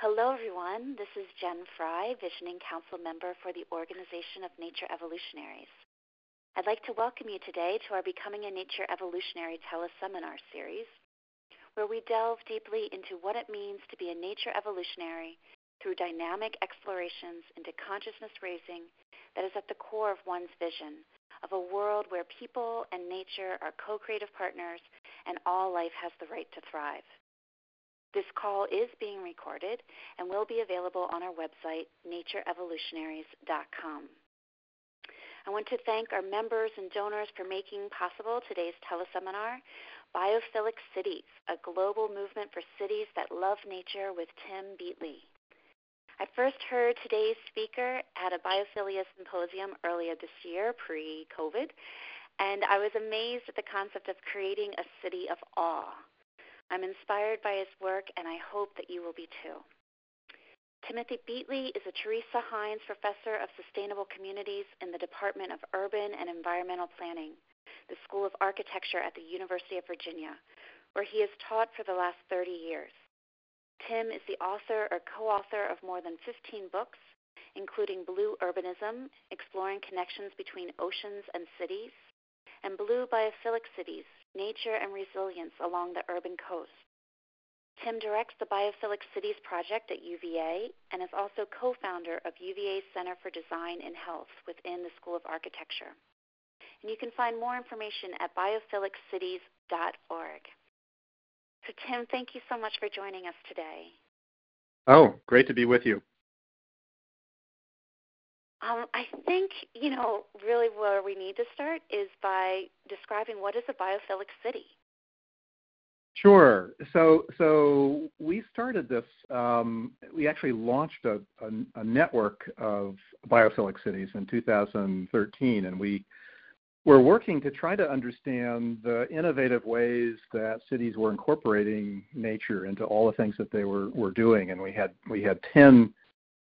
Hello, everyone. This is Jen Fry, Visioning Council member for the Organization of Nature Evolutionaries. I'd like to welcome you today to our Becoming a Nature Evolutionary teleseminar series, where we delve deeply into what it means to be a nature evolutionary through dynamic explorations into consciousness raising that is at the core of one's vision of a world where people and nature are co creative partners and all life has the right to thrive. This call is being recorded and will be available on our website, natureevolutionaries.com. I want to thank our members and donors for making possible today's teleseminar, Biophilic Cities, a global movement for cities that love nature with Tim Beatley. I first heard today's speaker at a biophilia symposium earlier this year, pre COVID, and I was amazed at the concept of creating a city of awe. I'm inspired by his work, and I hope that you will be too. Timothy Beatley is a Teresa Heinz Professor of Sustainable Communities in the Department of Urban and Environmental Planning, the School of Architecture at the University of Virginia, where he has taught for the last 30 years. Tim is the author or co author of more than 15 books, including Blue Urbanism Exploring Connections Between Oceans and Cities, and Blue Biophilic Cities nature and resilience along the urban coast. Tim directs the Biophilic Cities project at UVA and is also co founder of UVA's Center for Design and Health within the School of Architecture. And you can find more information at biophilic.cities.org. So, Tim, thank you so much for joining us today. Oh, great to be with you. Um, I think, you know, really where we need to start is by describing what is a biophilic city. Sure. So, so we started this. Um, we actually launched a, a, a, network of biophilic cities in 2013, and we were working to try to understand the innovative ways that cities were incorporating nature into all the things that they were, were doing. And we had we had 10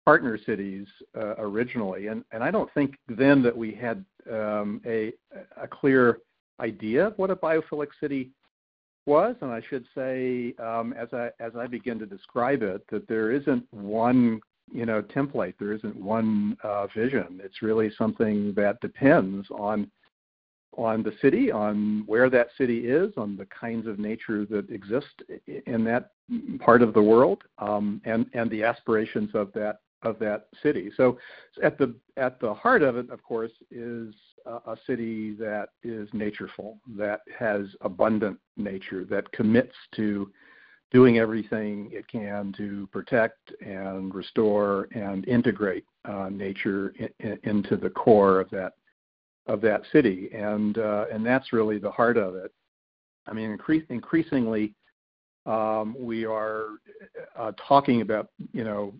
partner cities uh, originally, and and I don't think then that we had um, a a clear idea of what a biophilic city was, and I should say, um, as I as I begin to describe it, that there isn't one you know template, there isn't one uh, vision. It's really something that depends on on the city, on where that city is, on the kinds of nature that exist in that part of the world, um, and and the aspirations of that of that city. So at the at the heart of it, of course, is a, a city that is natureful, that has abundant nature, that commits to doing everything it can to protect and restore and integrate uh, nature in, in, into the core of that of that city, and uh, and that's really the heart of it. I mean, incre- increasingly, we are uh, talking about you know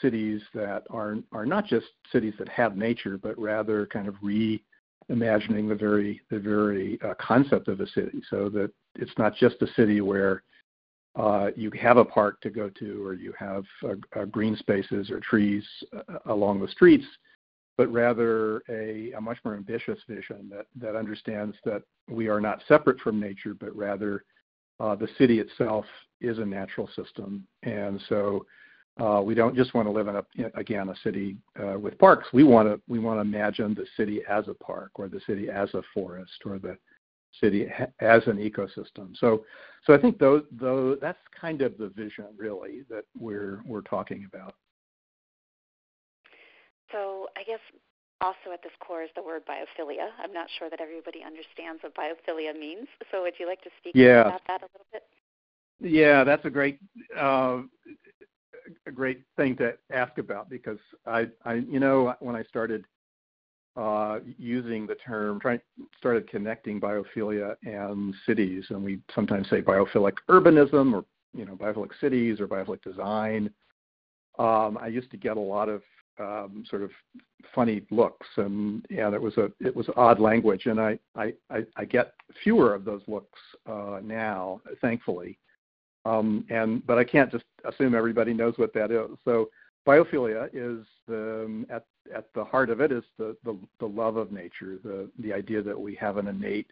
cities that are not just cities that have nature, but rather kind of reimagining the very uh, concept of a city, so that it's not just a city where uh, you have a park to go to, or you have green spaces or trees along the streets, but rather a, much more ambitious vision that understands that we are not separate from nature, but rather the city itself is a natural system, and so uh, we don't just want to live in a again a city uh, with parks. We want to we want to imagine the city as a park, or the city as a forest, or the city as an ecosystem. So, so I think those, those that's kind of the vision really that we're we're talking about. So I guess also at this core is the word biophilia. I'm not sure that everybody understands what biophilia means. So would you like to speak yeah. about that a little bit? Yeah, that's a great uh, a great thing to ask about because I, I you know when I started uh, using the term, trying started connecting biophilia and cities, and we sometimes say biophilic urbanism or you know biophilic cities or biophilic design. Um, I used to get a lot of um, sort of funny looks, and yeah, it was a it was odd language, and I I, I, get fewer of those looks uh, now, thankfully. Um, and but I can't just assume everybody knows what that is. So biophilia is the, um, at at the heart of it is the, the the love of nature, the the idea that we have an innate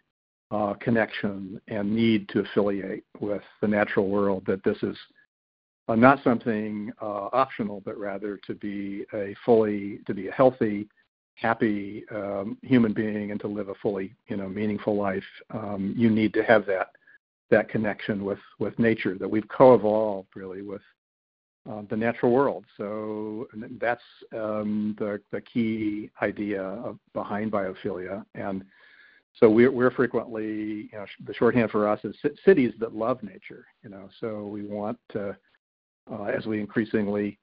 uh, connection and need to affiliate with the natural world. That this is not something uh, optional, but rather to be a fully to be a healthy, happy um, human being and to live a fully you know meaningful life. Um, you need to have that that connection with with nature that we've co-evolved really with uh, the natural world. So that's um, the the key idea of, behind biophilia and so we're, we're frequently, you know, the shorthand for us is cities that love nature. You know, so we want to uh, as we increasingly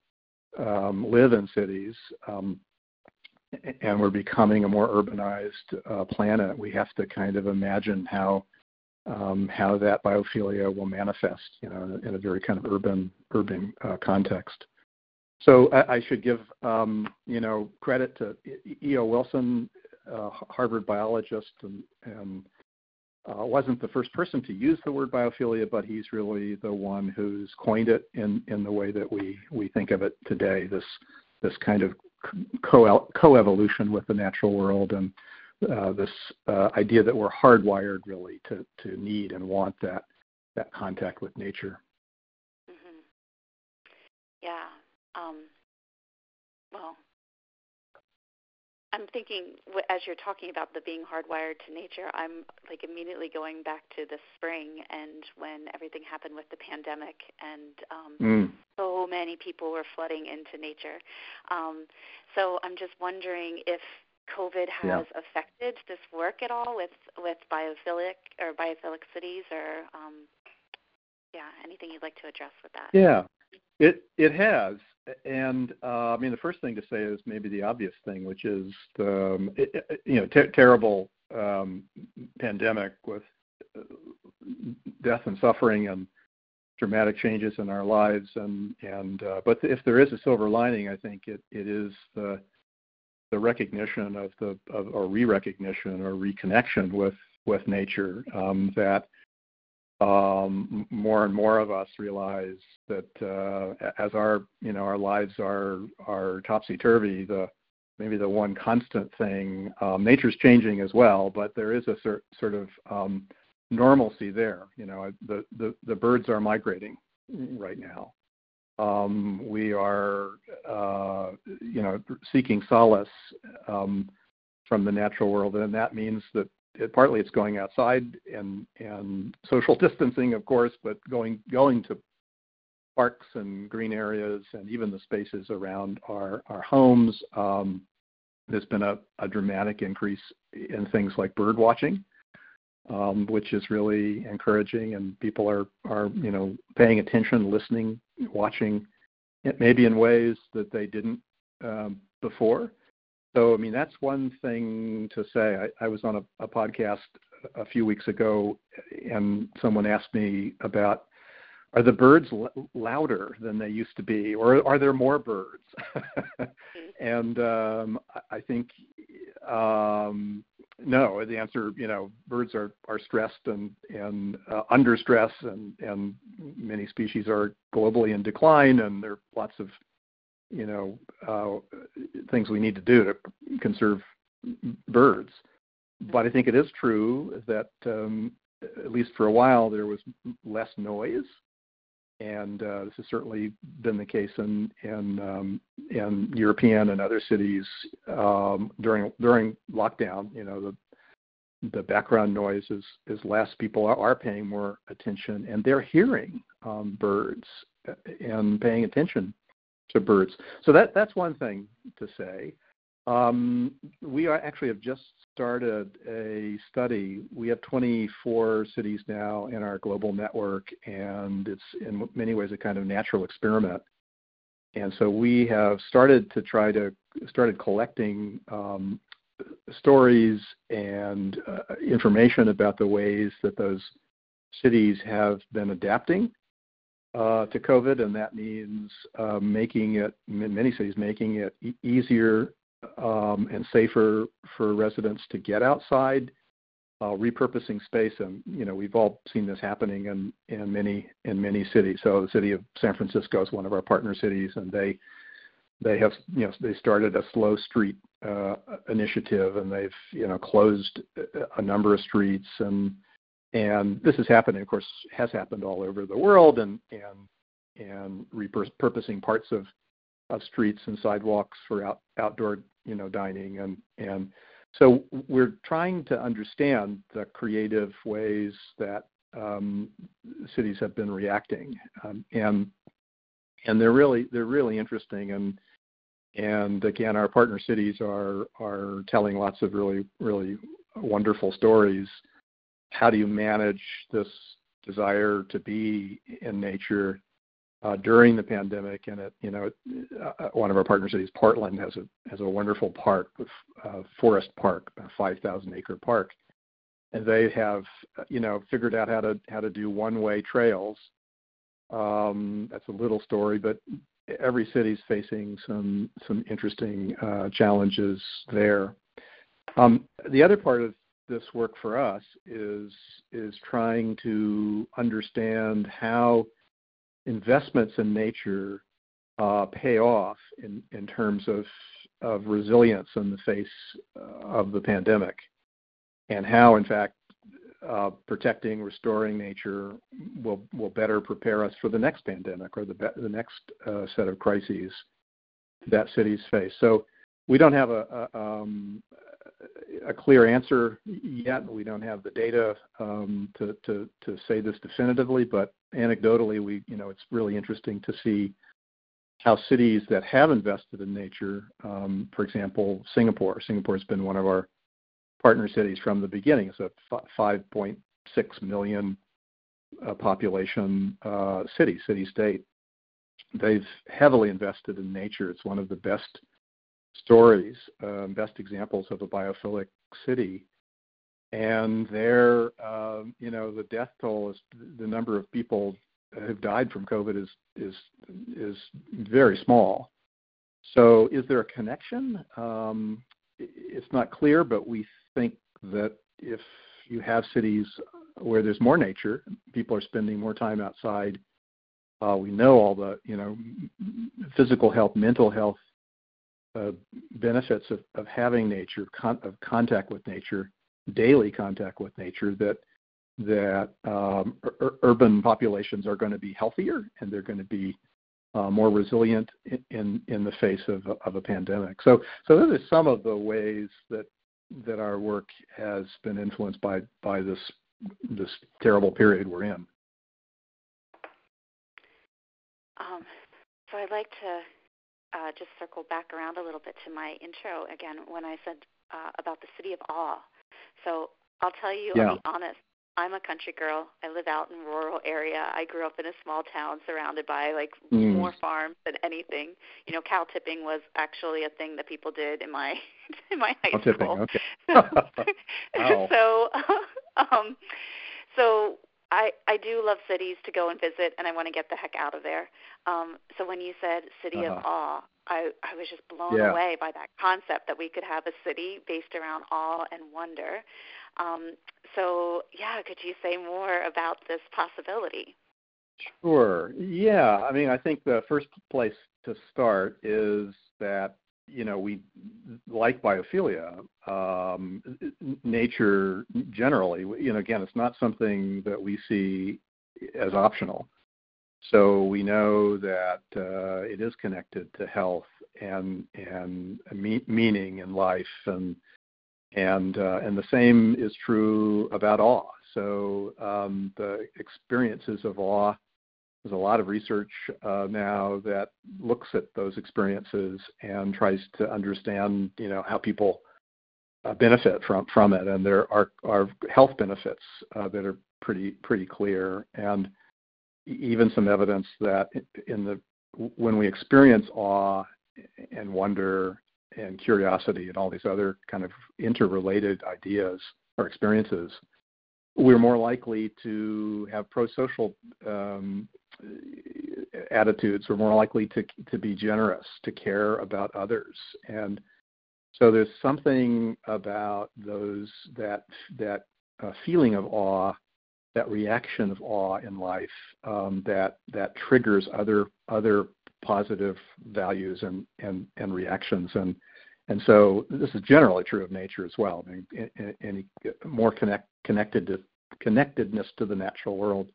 um, live in cities um, and we're becoming a more urbanized uh, planet, we have to kind of imagine how um, how that biophilia will manifest, you know, in a very kind of urban urban uh, context. So I, should give you know credit to E.O. Wilson, uh, Harvard biologist, and uh, wasn't the first person to use the word biophilia, but he's really the one who's coined it in, in the way that we, we think of it today. This this kind of co coevolution with the natural world and uh, this uh, idea that we're hardwired really to to need and want that that contact with nature. Mm-hmm. Yeah. Um, well, I'm thinking as you're talking about the being hardwired to nature, I'm like immediately going back to the spring and when everything happened with the pandemic and um, mm. so many people were flooding into nature. Um, so I'm just wondering if COVID has yeah. affected this work at all with with biophilic or biophilic cities or um, yeah, anything you'd like to address with that? Yeah, it it has, and uh, I mean the first thing to say is maybe the obvious thing, which is the um, it, you know ter- terrible um, pandemic with uh, death and suffering and dramatic changes in our lives, and and uh, but if there is a silver lining, I think it it is the the recognition of the of, or re-recognition or reconnection with with nature um, that more and more of us realize that uh, as our you know our lives are are topsy turvy, the maybe the one constant thing um, nature's changing as well, but there is a cer- sort of um, normalcy there. You know, the, the the birds are migrating right now. Um, we are uh, you know seeking solace um, from the natural world, and that means that partly it's going outside and and social distancing, of course, but going going to parks and green areas and even the spaces around our our homes. Um, there's been a, a dramatic increase in things like bird watching, um, which is really encouraging, and people are are you know paying attention, listening, watching, maybe in ways that they didn't um, before. So, I mean, that's one thing to say. I, I was on a, a podcast a few weeks ago, and someone asked me about are the birds l- louder than they used to be, or are there more birds? and um, I think um, no. The answer, you know, birds are are stressed and and uh, under stress, and and many species are globally in decline, and there are lots of you know uh, things we need to do to conserve birds. But I think it is true that um, at least for a while there was less noise, and uh, this has certainly been the case in in, um, in European and other cities um, during during lockdown. You know the the background noise is, is less. People are, are paying more attention, and they're hearing um, birds uh, and paying attention to birds. So that that's one thing to say. Um, we are actually have just started a study. We have 24 cities now in our global network, and it's in many ways a kind of natural experiment. And so we have started to try to started collecting um, stories and uh, information about the ways that those cities have been adapting to COVID, and that means uh, making it, in many cities, making it easier um, and safer for residents to get outside, uh, repurposing space, and you know we've all seen this happening in many in many cities. So the city of San Francisco is one of our partner cities, and they they have you know they started a slow street uh, initiative, and they've you know closed a number of streets and and this is happening, of course, has happened all over the world, and and and repurposing parts of of streets and sidewalks for out, outdoor you know dining. And and so we're trying to understand the creative ways that um, cities have been reacting. Um, and and they're really they're really interesting. And and again our partner cities are are telling lots of really really wonderful stories how do you manage this desire to be in nature uh, during the pandemic. And it, you know, uh, one of our partner cities, Portland, has a has a wonderful park, uh, Forest Park, a 5,000 acre park, and they have, you know, figured out how to how to do one way trails. Um, that's a little story, but every city's facing some some interesting uh, challenges there. Um, the other part of this work for us is is trying to understand how investments in nature uh, pay off in, in terms of, of resilience in the face uh, of the pandemic, and how, in fact, uh, protecting, restoring nature will will better prepare us for the next pandemic or the the next uh, set of crises that cities face. So we don't have a, a, um, a clear answer yet. We don't have the data um, to, say this definitively, but anecdotally, we you know it's really interesting to see how cities that have invested in nature, um, for example, Singapore. Singapore has been one of our partner cities from the beginning. It's a 5.6 million uh, population uh, city, city state. They've heavily invested in nature. It's one of the best stories, um, best examples of a biophilic city. And there, um, you know, the death toll is the number of people who've died from COVID is is is very small. So, is there a connection? Um, it's not clear, but we think that if you have cities where there's more nature, people are spending more time outside. Uh, we know all the you know physical health, mental health benefits of, of having nature, con- of contact with nature, daily contact with nature, that that um, ur- urban populations are going to be healthier and they're going to be uh, more resilient in, in, in the face of, of a pandemic. So so those are some of the ways that that our work has been influenced by by this this terrible period we're in. Um, so I'd like to uh, just circle back around a little bit to my intro again when I said uh, about the city of awe. So I'll tell you, yeah. I'll be honest. I'm a country girl. I live out in a rural area. I grew up in a small town surrounded by like mm. more farms than anything. You know, cow tipping was actually a thing that people did in my in my high cow school. Tipping, okay. wow. so um so I I do love cities to go and visit, and I want to get the heck out of there. Um, so when you said city uh-huh. of awe, I I was just blown yeah. away by that concept that we could have a city based around awe and wonder. Um, so yeah, could you say more about this possibility? Sure. Yeah. I mean, I think the first place to start is that you know, we like biophilia, um, nature generally. You know, again, it's not something that we see as optional. So we know that uh, it is connected to health and and me- meaning in life, and and uh, and the same is true about awe. So um, the experiences of awe there's a lot of research uh, now that looks at those experiences and tries to understand, you know, how people uh, benefit from from it, and there are are health benefits uh, that are pretty pretty clear, and even some evidence that in the when we experience awe and wonder and curiosity and all these other kind of interrelated ideas or experiences, we're more likely to have pro-social um, attitudes. We're more likely to to be generous, to care about others, and so there's something about those that that uh, feeling of awe, that reaction of awe in life um, that that triggers other other positive values and and and reactions and and so this is generally true of nature as well. I mean, any more connect, connected to connectedness to the natural world,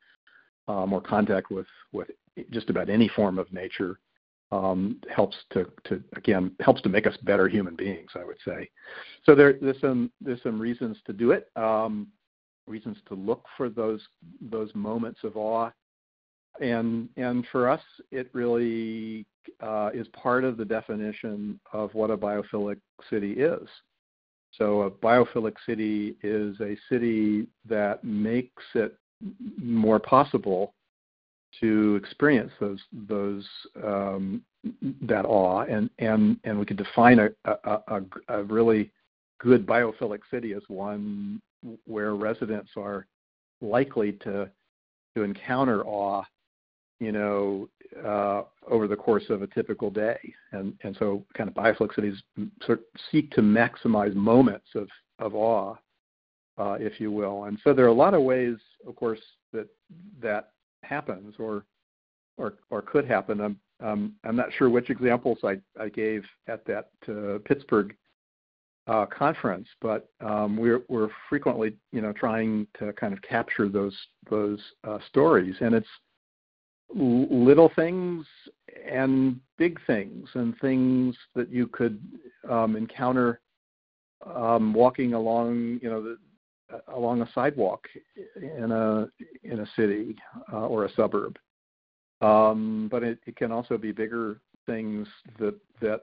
uh, more contact with with just about any form of nature um, helps to, to again helps to make us better human beings. I would say. So there, there's some there's some reasons to do it. Um, reasons to look for those those moments of awe, and and for us, it really uh, is part of the definition of what a biophilic city is. So a biophilic city is a city that makes it more possible to experience those those um, that awe, and and and we could define a, a, a, really good biophilic city as one where residents are likely to to encounter awe, you know, uh, over the course of a typical day, and and so kind of biophilic cities sort of seek to maximize moments of of awe, uh, if you will, and so there are a lot of ways, of course, that that happens or or or could happen. I'm um, I'm not sure which examples I, I gave at that uh, Pittsburgh uh, conference, but um, we're we're frequently you know trying to kind of capture those those uh, stories, and it's little things and big things and things that you could um, encounter um, walking along you know the, along a sidewalk in a in a city uh, or a suburb. Um, but it, it, can also be bigger things that that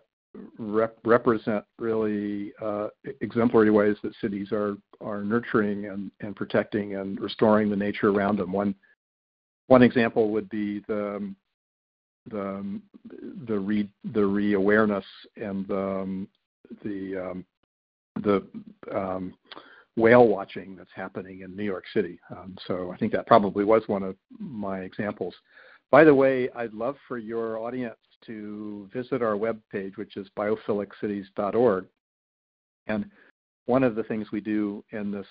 rep- represent really uh, exemplary ways that cities are are nurturing and, and protecting and restoring the nature around them. One one example would be the the the re the re-awareness and the um, the um, the um, whale watching that's happening in New York City. Um, so I think that probably was one of my examples. By the way, I'd love for your audience to visit our webpage, which is biophilic.cities.org. And one of the things we do in this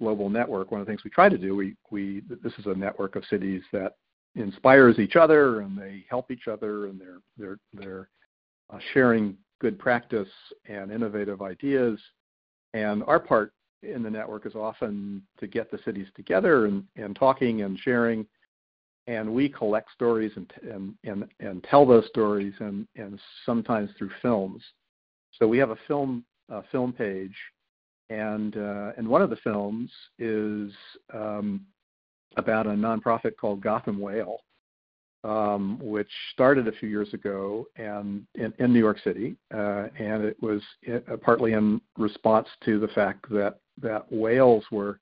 global network, one of the things we try to do, we, we this is a network of cities that inspires each other and they help each other and they're they're they're uh, sharing good practice and innovative ideas. And our part in the network is often to get the cities together and, and talking and sharing. And we collect stories and, and, and, and tell those stories and, and sometimes through films. So we have a film uh, film page, and uh, and one of the films is um, about a nonprofit called Gotham Whale, um, which started a few years ago and in, in New York City, uh, and it was uh, partly in response to the fact that that whales were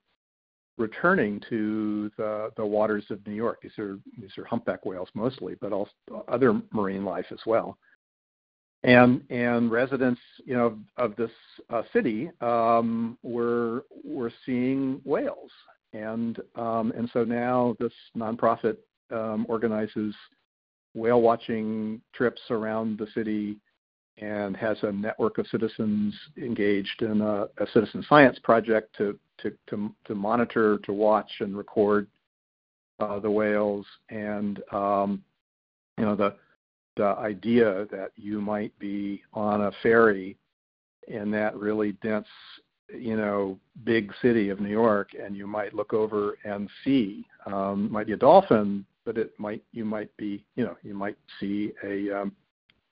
returning to the the waters of New York. These are these are humpback whales mostly, but also other marine life as well. And and residents, you know, of this uh, city um, were were seeing whales, and um, and so now this nonprofit um, organizes whale watching trips around the city and has a network of citizens engaged in a, a citizen science project to, to, to, to, monitor, to watch, and record uh, the whales. And um, you know the the idea that you might be on a ferry in that really dense, you know, big city of New York, and you might look over and see um, might be a dolphin, but it might you might be you know you might see a um,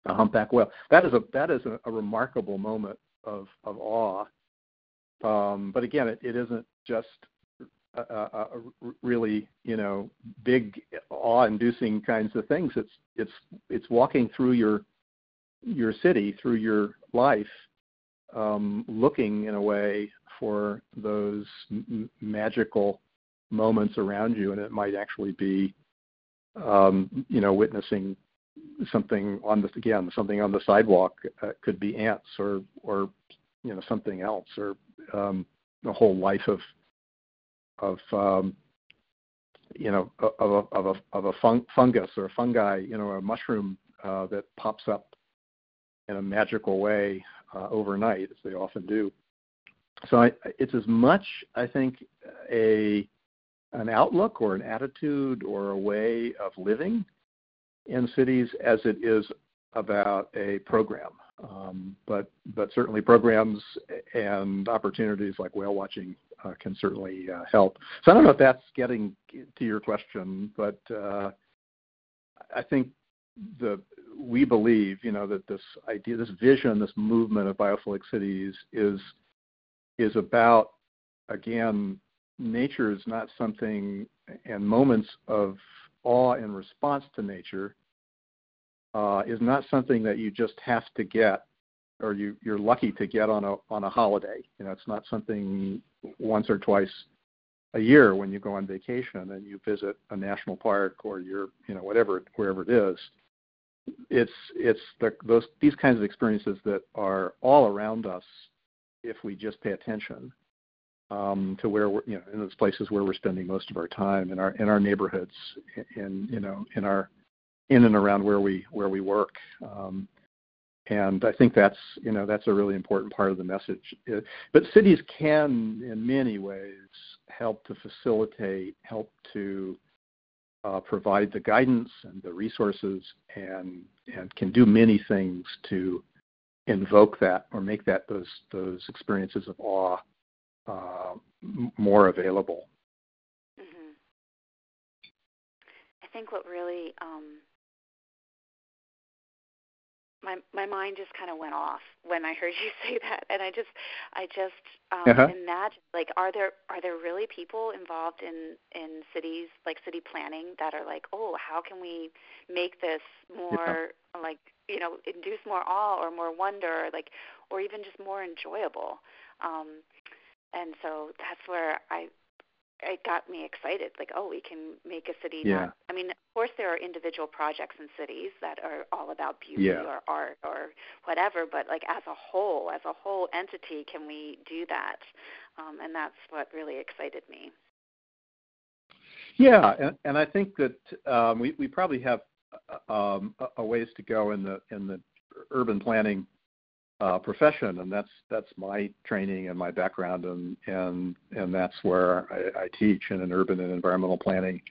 a humpback whale. That is a that is a, a remarkable moment of of awe. Um, but again, it, it isn't just a, a, a really you know big awe-inducing kinds of things. It's it's it's walking through your your city, through your life, um, looking in a way for those m- magical moments around you, and it might actually be um, you know witnessing something on the again something on the sidewalk uh, could be ants or or you know something else or um, the whole life of of um, you know of a of a of a fung, fungus or a fungi you know a mushroom uh, that pops up in a magical way uh, overnight as they often do. So I, it's as much I think a an outlook or an attitude or a way of living in cities as it is about a program. Um, but but certainly programs and opportunities like whale watching uh, can certainly uh, help. So I don't know if that's getting to your question, but uh, I think the we believe, you know, that this idea, this vision, this movement of biophilic cities is is about again, nature is not something and moments of awe and response to nature uh, is not something that you just have to get or you, you're lucky to get on a on a holiday. You know, it's not something once or twice a year when you go on vacation and you visit a national park or you're you know whatever wherever it is it's it's the, those these kinds of experiences that are all around us if we just pay attention um, to where we're you know in those places where we're spending most of our time in our in our neighborhoods in you know in our in and around where we where we work um, and I think that's you know that's a really important part of the message. But cities can, in many ways, help to facilitate, help to uh, provide the guidance and the resources, and and can do many things to invoke that or make that those those experiences of awe uh, more available. Mm-hmm. I think what really um, my my mind just kind of went off when I heard you say that, and I just I just um, uh-huh. imagine like are there are there really people involved in in cities like city planning that are like oh how can we make this more yeah. like you know induce more awe or more wonder like or even just more enjoyable um, and so that's where I it got me excited. Like, oh, we can make a city. Yeah. Not, I mean, of course, there are individual projects in cities that are all about beauty yeah. or art or whatever. But like as a whole, as a whole entity, can we do that? Um, and that's what really excited me. Yeah, and, and I think that um, we we probably have um, a ways to go in the in the urban planning uh, profession, and that's that's my training and my background, and and and that's where I, I teach in an urban and environmental planning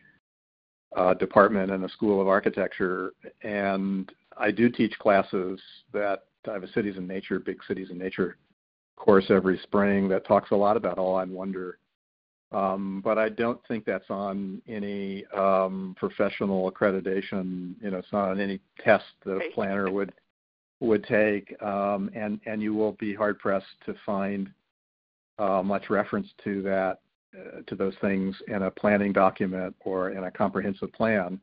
uh, department in a school of architecture, and I do teach classes that I have a cities and nature, big cities and nature course every spring that talks a lot about awe and wonder. Um, but I don't think that's on any um, professional accreditation. You know, it's not on any test that a planner would would take, um, and you will be hard pressed to find uh, much reference to that uh, to those things in a planning document or in a comprehensive plan.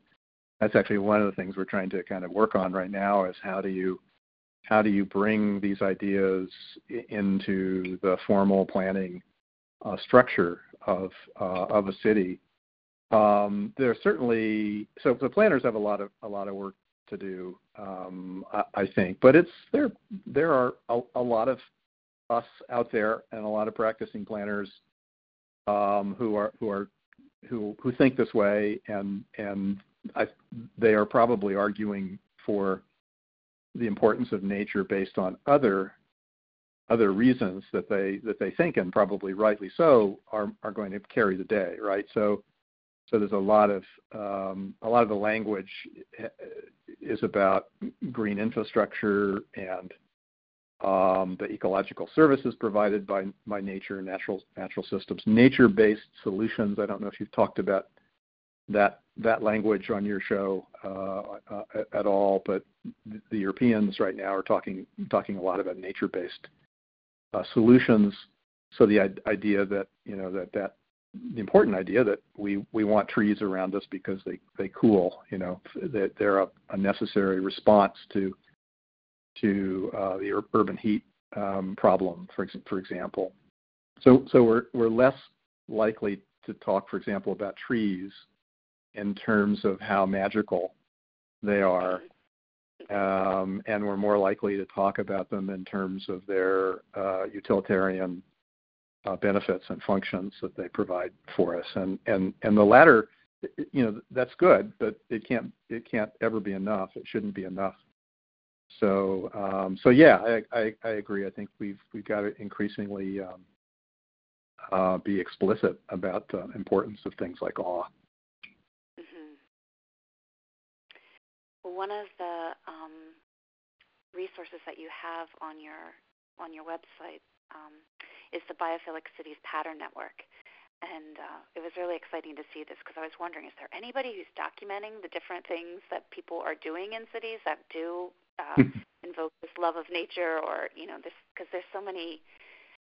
That's actually one of the things we're trying to kind of work on right now is how do you how do you bring these ideas into the formal planning uh, structure of of a city. Um, there's certainly so the planners have a lot of a lot of work to do, um, I, I, think. But it's there. There are a, a, lot of us out there and a lot of practicing planners um, who are who are who who think this way, and and I, they are probably arguing for the importance of nature based on other other reasons that they that they think and probably rightly so are are going to carry the day, right? So so there's a lot of um, a lot of the language is about green infrastructure and um, the ecological services provided by by nature natural natural systems, nature-based solutions. I don't know if you've talked about that that language on your show uh, uh, at all, but the Europeans right now are talking talking a lot about nature-based uh, solutions. So the idea that you know that that the important idea that we we want trees around us because they they cool you know that they're a, a necessary response to to uh, the ur- urban heat um, problem for for example. So so we're we're less likely to talk for example about trees in terms of how magical they are um, and we're more likely to talk about them in terms of their uh, utilitarian uh, benefits and functions that they provide for us. And and and the latter, you know, that's good, but it can't it can't ever be enough. It shouldn't be enough. So um, so yeah, I, I, I agree. I think we've we've got to increasingly um, uh, be explicit about the importance of things like awe. Mm-hmm. one of the um, resources that you have on your on your website um, is the Biophilic Cities Pattern Network. and uh, it was really exciting to see this because I was wondering, is there anybody who's documenting the different things that people are doing in cities that do uh, invoke this love of nature, or you know, this because there's so many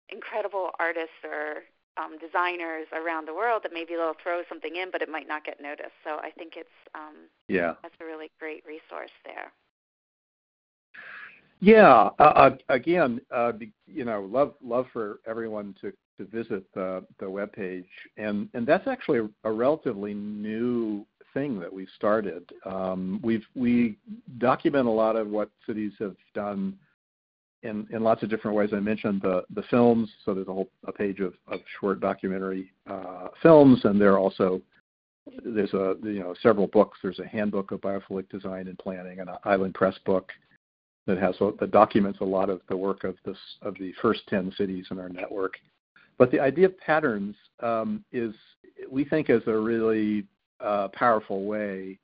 incredible artists or um, designers around the world that maybe they'll throw something in, but it might not get noticed. So I think it's um, yeah, that's a really great resource there. Yeah, uh, uh again, uh, you know, love love for everyone to to visit the the web page, and and that's actually a, relatively new thing that we've started. Um, we've we document a lot of what cities have done in in lots of different ways. I mentioned the the films, so there's a whole a page of, of short documentary uh, films, and there are also there's a you know several books. There's a handbook of biophilic design and planning, and an Island Press book that has that documents a lot of the work of this of the first ten cities in our network. But the idea of patterns um, is, we think, is a really uh, powerful way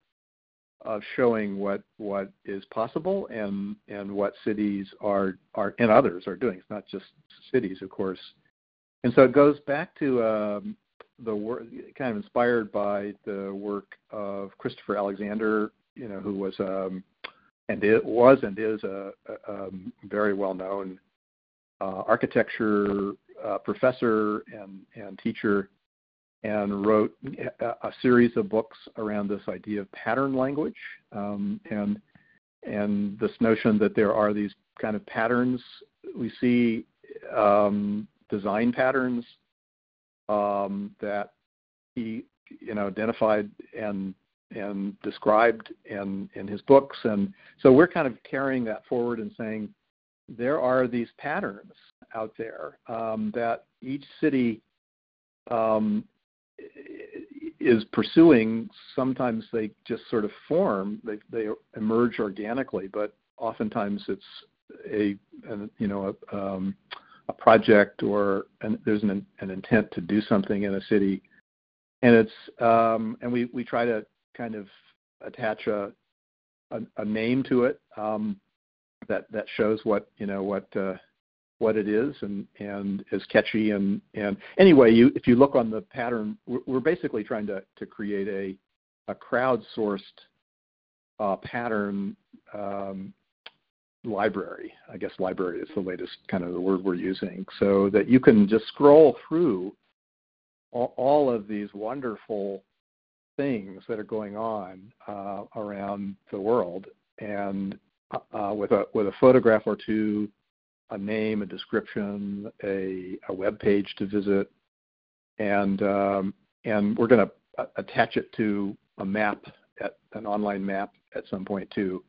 of showing what what is possible and and what cities are are and others are doing. It's not just cities, of course. And so it goes back to um, the work, kind of inspired by the work of Christopher Alexander, you know, who was um, and it was and is a, a, a very well known uh, architecture uh, professor and, and teacher and wrote a, a, series of books around this idea of pattern language um, and and this notion that there are these kind of patterns. We see um, design patterns um, that he you know identified and and described in in his books and so we're kind of carrying that forward and saying there are these patterns out there um, that each city um, is pursuing. Sometimes they just sort of form; they they emerge organically, but oftentimes it's a, a you know a, um, a project or an, there's an, an intent to do something in a city, and it's um, and we we try to kind of attach a name to it um, that that shows what you know what uh, what it is and and is catchy and and anyway you if you look on the pattern we're, basically trying to to create a a crowdsourced uh, pattern um, library. I guess library is the latest kind of the word we're using. So that you can just scroll through all of these wonderful things that are going on uh, around the world. And uh, with a with a photograph or two a name, a description, a, a web page to visit, and um, and we're going to attach it to a map, at, an online map at some point too.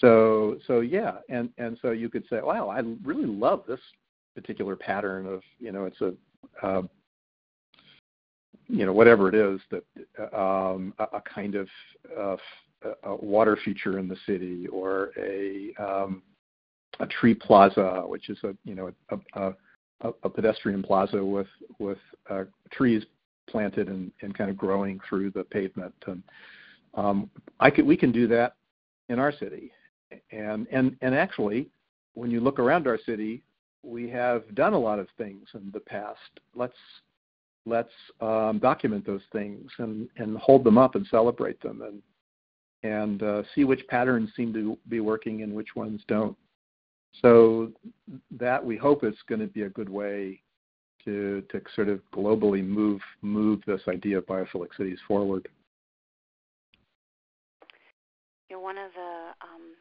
So so yeah, and and so you could say, wow, I really love this particular pattern of you know it's a uh, you know whatever it is that um, a, kind of uh, a water feature in the city or a um, a tree plaza, which is a you know a, a, a pedestrian plaza with with uh, trees planted and, and kind of growing through the pavement. And um, I could we can do that in our city, and and and actually, when you look around our city, we have done a lot of things in the past. Let's let's um, document those things and and hold them up and celebrate them and and uh, see which patterns seem to be working and which ones don't. So that we hope is going to be a good way to to sort of globally move move this idea of biophilic cities forward. You know, one of the um,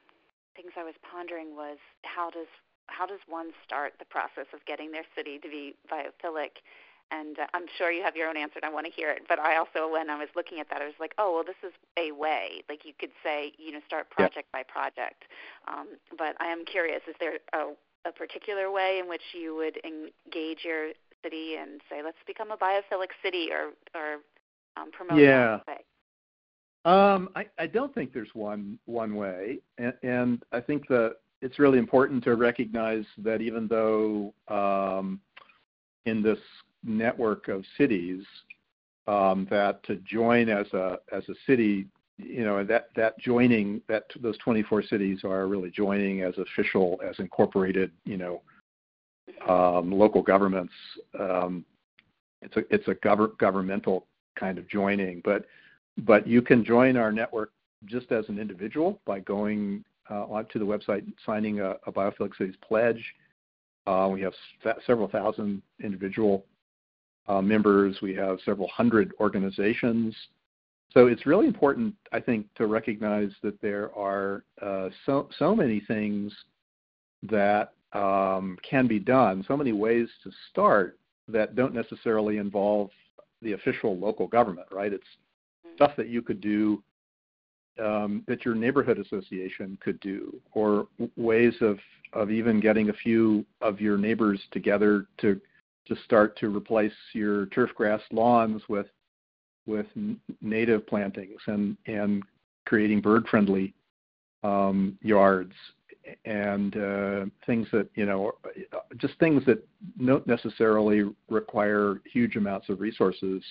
things I was pondering was how does how does one start the process of getting their city to be biophilic? And uh, I'm sure you have your own answer, and I want to hear it. But I also, when I was looking at that, I was like, oh, well, this is a way. Like you could say, you know, start project by project. Um, but I am curious: is there a, a particular way in which you would engage your city and say, let's become a biophilic city, or or um, promote yeah. that way? Um, I, I don't think there's one one way, and, and I think that it's really important to recognize that even though um, in this network of cities um, that to join as a as a city, you know, that that joining that those 24 cities are really joining as official as incorporated, you know, um, local governments. Um, it's a it's a gov- governmental kind of joining, but but you can join our network just as an individual by going uh, onto the website, signing a, a Biophilic Cities pledge. Uh, we have several thousand individual uh, members. We have several hundred organizations. So it's really important, I think, to recognize that there are uh, so so many things that um, can be done, so many ways to start that don't necessarily involve the official local government, right? It's mm-hmm. stuff that you could do um, that your neighborhood association could do, or ways of of even getting a few of your neighbors together to to start to replace your turf grass lawns with with native plantings and and creating bird friendly um, yards. And uh, things that you know just things that don't necessarily require huge amounts of resources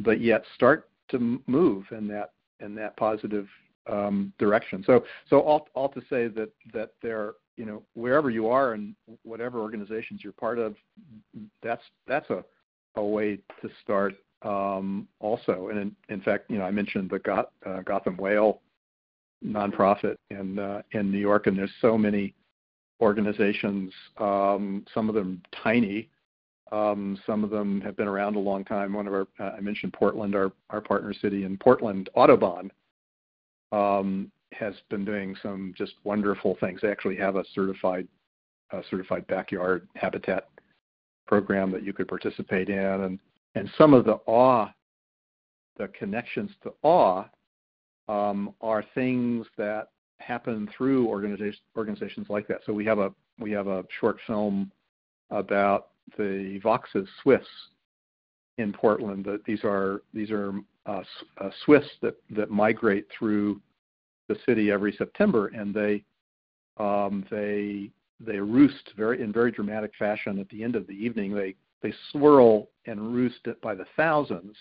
but yet start to move in that in that positive um, direction. So so all, all to say that that there you know wherever you are and whatever organizations you're part of that's that's a a way to start um, also and in, in fact you know I mentioned the Goth, uh, Gotham Whale nonprofit in uh, in New York, and there's so many organizations. Um, some of them tiny. Um, some of them have been around a long time. One of our, uh, I mentioned Portland, our, our partner city in Portland, Audubon, um, has been doing some just wonderful things. They actually have a certified, uh, certified backyard habitat program that you could participate in, and and some of the awe, the connections to awe um, are things that happen through organizations organizations like that. So we have a we have a short film about the Vaux's Swifts in Portland. That these are these are uh, uh, that that migrate through the city every September, and they um, they they roost very in very dramatic fashion at the end of the evening. They they swirl and roost it by the thousands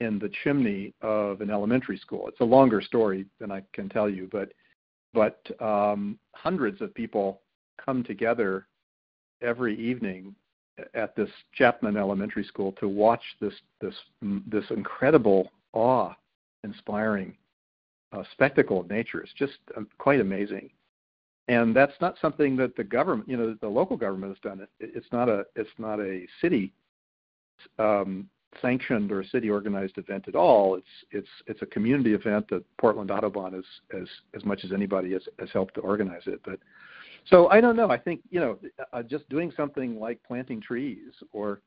in the chimney of an elementary school. It's a longer story than I can tell you, but but um, hundreds of people come together every evening at this Chapman Elementary School to watch this this this incredible awe-inspiring uh, spectacle of nature. It's just uh, quite amazing, and that's not something that the government, you know, the local government has done. It, it's not a it's not a city um, sanctioned or city organized event at all. It's it's it's a community event that Portland Audubon has as as much as anybody has, has helped to organize it. But so I don't know. I think you know uh, just doing something like planting trees or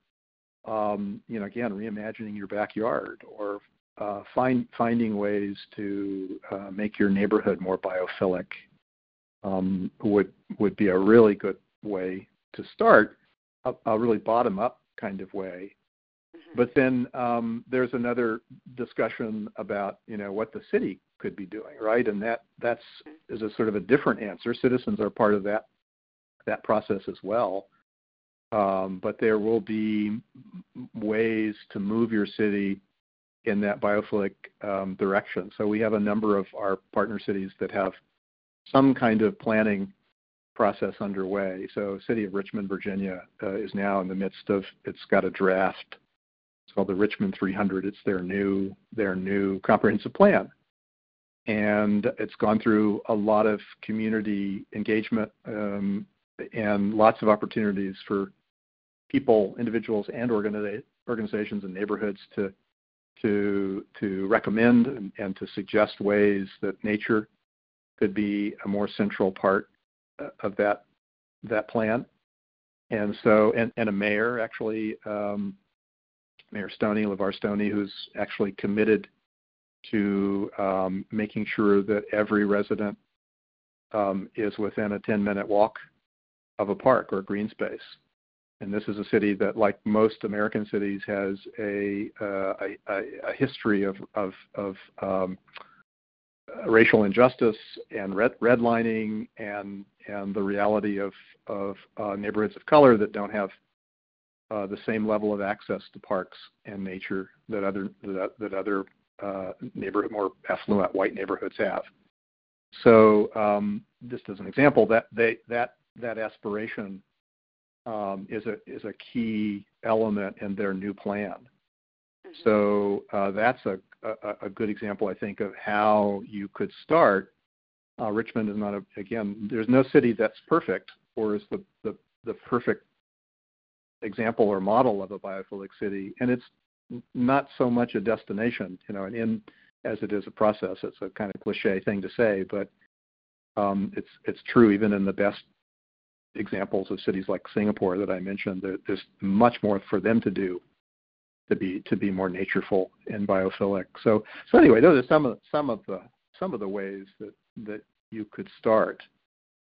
um, you know again reimagining your backyard or uh, find finding ways to uh, make your neighborhood more biophilic um, would would be a really good way to start a, a really bottom up kind of way but then um, there's another discussion about you know what the city could be doing, right? And that that's is a sort of a different answer. Citizens are part of that that process as well. Um, but there will be ways to move your city in that biophilic um, direction. So we have a number of our partner cities that have some kind of planning process underway. So City of Richmond, Virginia, uh, is now in the midst of it's got a draft it's called the Richmond 300. It's their new their new comprehensive plan, and it's gone through a lot of community engagement um, and lots of opportunities for people, individuals, and organiza- organizations and neighborhoods to to to recommend and, and, to suggest ways that nature could be a more central part uh, of that that plan. And so, and, and a mayor actually um, Mayor Stoney, LeVar Stoney, who's actually committed to um, making sure that every resident um, is within a 10 minute walk of a park or a green space. And this is a city that, like most American cities, has a, uh, a, a, history of, of, of um, racial injustice and red, redlining and, and the reality of, of uh, neighborhoods of color that don't have uh, the same level of access to parks and nature that other that, that other uh, neighborhood more affluent white neighborhoods have. So um, just as an example, that they that that aspiration um, is a is a key element in their new plan. Mhm. So uh, that's a, a, a good example, I think, of how you could start. Uh, Richmond is not a, again. There's no city that's perfect or is the, the the perfect example or model of a biophilic city, and it's not so much a destination, you know, and in as it is a process. It's a kind of cliche thing to say, but um, it's it's true even in the best examples of cities like Singapore that I mentioned. There, there's much more for them to do to be to be more natureful and biophilic. So so anyway, those are some of some of the some of the ways that that you could start.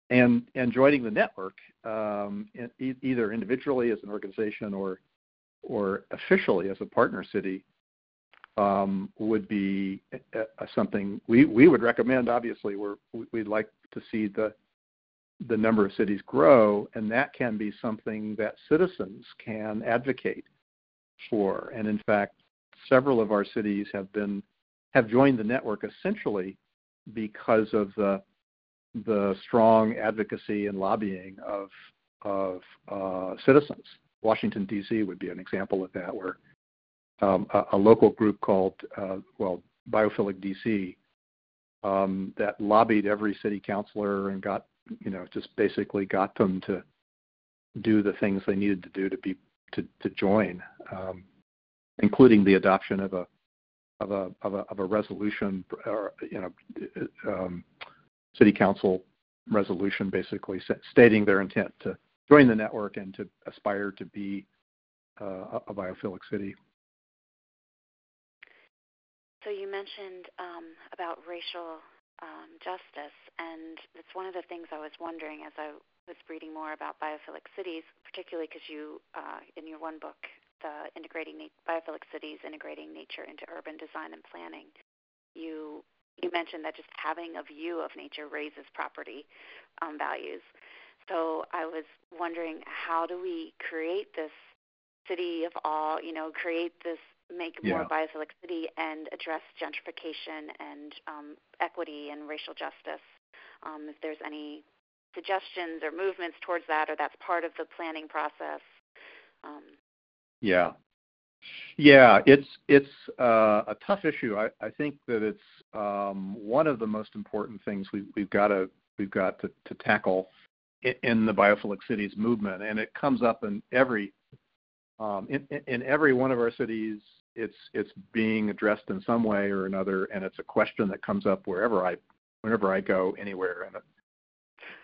And and joining the network, um, in, either individually as an organization or or officially as a partner city, um, would be a, a something we, we would recommend. Obviously, we're, we'd like to see the the number of cities grow, and that can be something that citizens can advocate for. And in fact, several of our cities have been have joined the network essentially because of the the strong advocacy and lobbying of of uh, citizens. Washington D.C. would be an example of that, where um, a, a, local group called uh, well Biophilic D.C. Um, that lobbied every city councilor and got you know just basically got them to do the things they needed to do to be to, to join, um, including the adoption of a of a of a, of a resolution or you know um, city council resolution basically stating their intent to join the network and to aspire to be uh, a biophilic city. So you mentioned um, about racial um, justice, and it's one of the things I was wondering as I was reading more about biophilic cities, particularly because you, uh, in your one book, the integrating na- biophilic cities, integrating nature into urban design and planning, you you mentioned that just having a view of nature raises property um, values. So I was wondering, how do we create this city of all? You know, create this make a more biophilic city and address gentrification and um, equity and racial justice. Um, if there's any suggestions or movements towards that, or that's part of the planning process. Um, yeah, yeah, it's it's uh, a tough issue. I, I think that it's um, one of the most important things we, we've got to we've got to, to tackle in, in the biophilic cities movement, and it comes up in every um, in, in every one of our cities, it's it's being addressed in some way or another, and it's a question that comes up wherever I, whenever I go anywhere and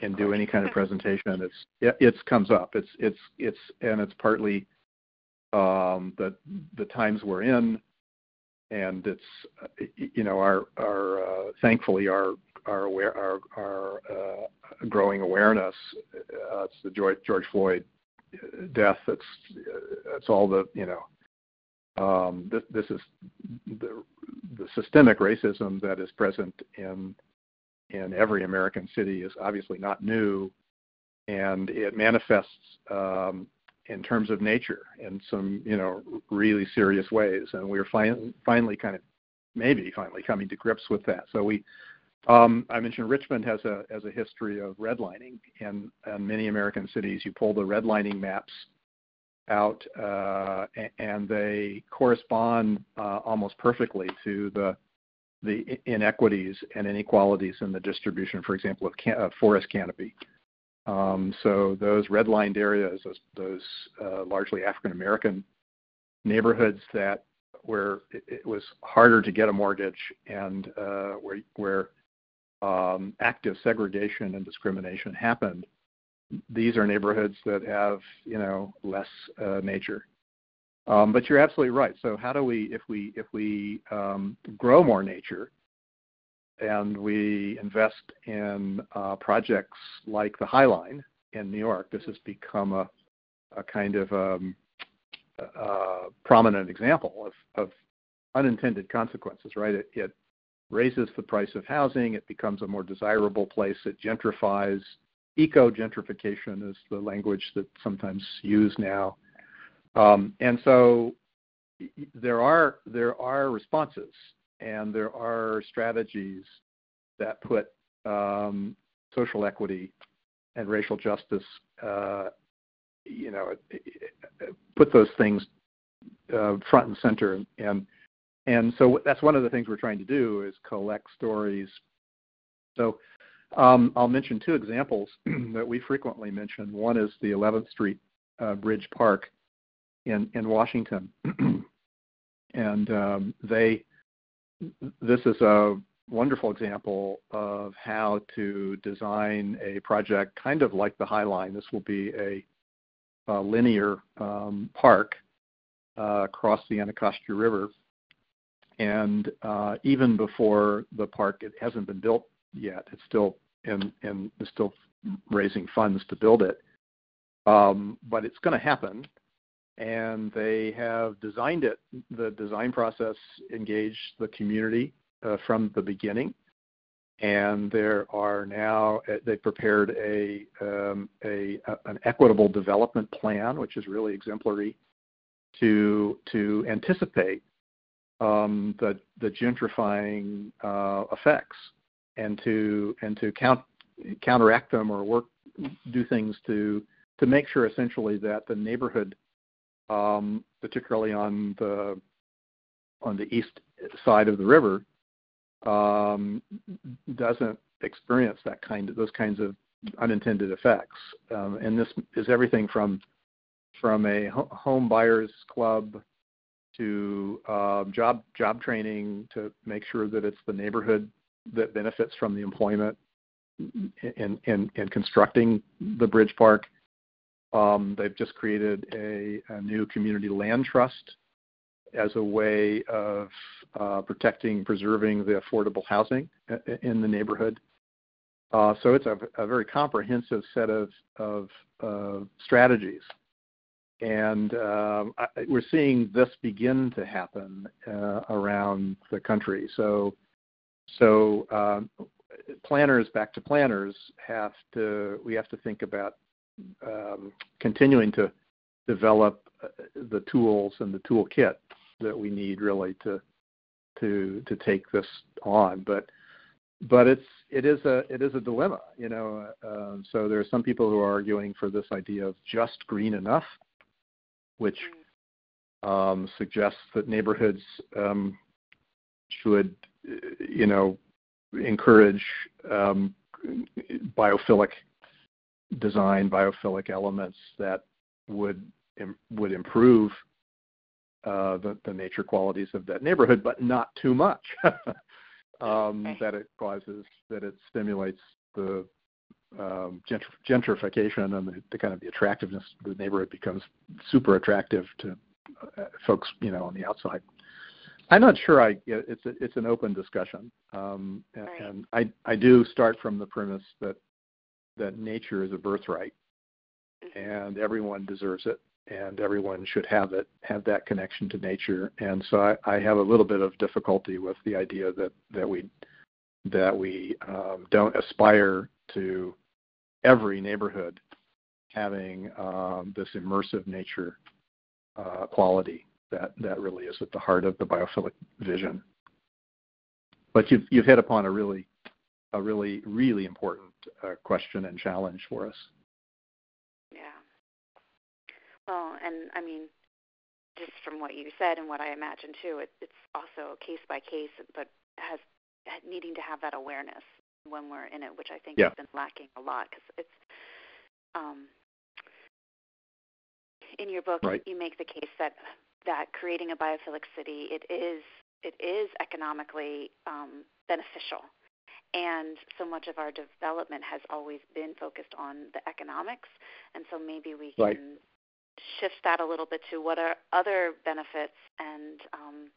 and do any kind of presentation. It's it, it's comes up. It's it's it's and it's partly um, the the times we're in, and it's you know our our uh, thankfully our our aware our our uh, growing awareness. Uh, it's the George George Floyd death. That's that's all the you know. Um, this, this is the, the systemic racism that is present in in every American city is obviously not new, and it manifests um, in terms of nature in some you know really serious ways. And we're fin- finally kind of maybe finally coming to grips with that. So we um, I mentioned Richmond has a has a history of redlining, and in many American cities, you pull the redlining maps out, uh, and they correspond uh, almost perfectly to the the inequities and inequalities in the distribution, for example, of can- forest canopy. Um, so those redlined areas, those, those uh, largely African American neighborhoods that where it, it, was harder to get a mortgage and uh, where where um, active segregation and discrimination happened, these are neighborhoods that have you know less uh, nature. Um, but you're absolutely right. So how do we, if we if we um, grow more nature, and we invest in uh, projects like the High Line in New York, this has become a, a kind of um, a prominent example of, of unintended consequences. Right? It, it raises the price of housing. It becomes a more desirable place. It gentrifies. Eco gentrification is the language that's sometimes used now. Um, and so there are there are responses and there are strategies that put um, social equity and racial justice uh, you know put those things uh, front and center and and so that's one of the things we're trying to do is collect stories so um, I'll mention two examples that we frequently mention. One is the 11th Street uh, Bridge Park in in Washington, and um, they this is a wonderful example of how to design a project kind of like the High Line. This will be a, a linear um, park uh, across the Anacostia River. And uh, even before the park, it hasn't been built yet. It's still in, in it's still raising funds to build it. Um, but it's going to happen. And they have designed it. The design process engaged the community uh, from the beginning. And there are now uh, they prepared a, um, a, an equitable development plan, which is really exemplary, to to anticipate um, the the gentrifying uh, effects and to and to count, counteract them or work do things to to make sure essentially that the neighborhood, um, particularly on the on the east side of the river, um, doesn't experience that kind of those kinds of unintended effects. Um, and this is everything from from a home buyers club to uh, job job training to make sure that it's the neighborhood that benefits from the employment in in, in constructing the bridge park. Um, they've just created a, a, new community land trust as a way of uh, protecting, preserving the affordable housing in the neighborhood. Uh, so it's a, a, very comprehensive set of, of uh, strategies. And um, I, we're seeing this begin to happen uh, around the country. So, so um, planners, back to planners, have to we have to think about um, continuing to develop uh, the tools and the toolkit that we need really to to to take this on. But but it's it is a it is a dilemma, you know. Uh, so there are some people who are arguing for this idea of just green enough, which um, suggests that neighborhoods um, should, you know, encourage um, biophilic design, biophilic elements that would would improve uh, the, the nature qualities of that neighborhood, but not too much um, okay. that it causes that it stimulates the um, gentrification and the, the, kind of the attractiveness of the neighborhood becomes super attractive to uh, folks, you know, on the outside. I'm not sure. I it's a, it's an open discussion, um, and, right. and I I do start from the premise that that nature is a birthright, mm-hmm. and everyone deserves it, and everyone should have it, have that connection to nature. And so I, I have a little bit of difficulty with the idea that that we that we um, don't aspire to every neighborhood having um, this immersive nature uh, quality that that really is at the heart of the biophilic vision. But you've you've hit upon a really a really really important uh, question and challenge for us. Yeah. Well, and I mean, just from what you said and what I imagine too, it, it's also case by case, but has needing to have that awareness when we're in it, which I think yeah. has been lacking a lot because it's. Um, in your book, right. you make the case that that creating a biophilic city it is it is economically um, beneficial, and so much of our development has always been focused on the economics, and so maybe we can right shift that a little bit to what are other benefits and um,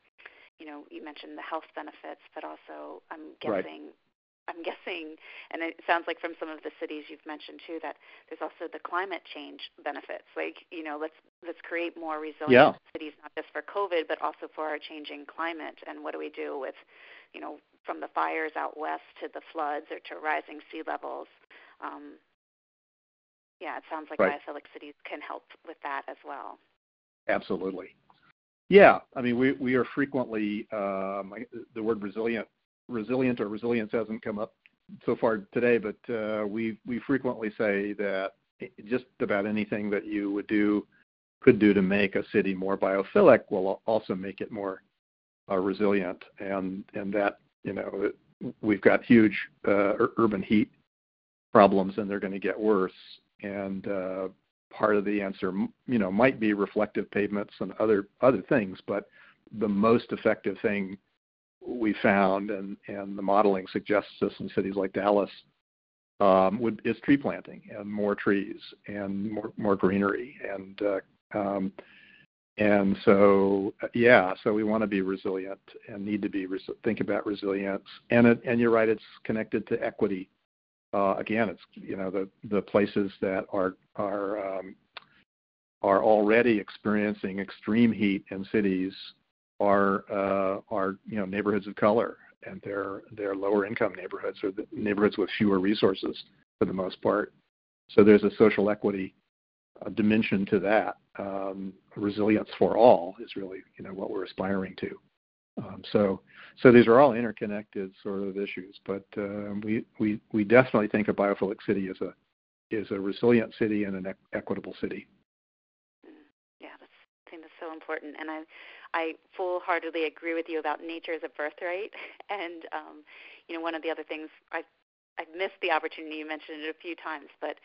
you know you mentioned the health benefits but also i'm guessing. I'm guessing and it sounds like from some of the cities you've mentioned too that there's also the climate change benefits like you know let's let's create more resilient yeah. cities not just for covid but also for our changing climate and what do we do with you know from the fires out west to the floods or to rising sea levels um, yeah, it sounds like right. biophilic cities can help with that as well. Absolutely. Yeah, I mean, we we are frequently um, the word resilient, resilient or resilience hasn't come up so far today, but uh, we we frequently say that just about anything that you would do could do to make a city more biophilic will also make it more uh, resilient, and and that you know we've got huge uh, urban heat problems, and they're going to get worse. And uh, part of the answer, you know, might be reflective pavements and other other things, but the most effective thing we found, and and the modeling suggests this in cities like Dallas, um, would is tree planting and more trees and more more greenery and uh, um, and so yeah, so we want to be resilient and need to be res- think about resilience and it, and you're right, it's connected to equity. Uh, again, it's you know the the places that are are um, are already experiencing extreme heat in cities are uh, are you know neighborhoods of color and they're they're lower income neighborhoods or neighborhoods with fewer resources for the most part. So there's a social equity uh, dimension to that. Um, resilience for all is really you know what we're aspiring to. Um, so so these are all interconnected sort of issues, but uh, we we we definitely think a biophilic city is a is a resilient city and an equitable city. Yeah, that's, I think that's so important, and I I full-heartedly agree with you about nature as a birthright. And um, you know, one of the other things I I've missed the opportunity you mentioned it a few times, but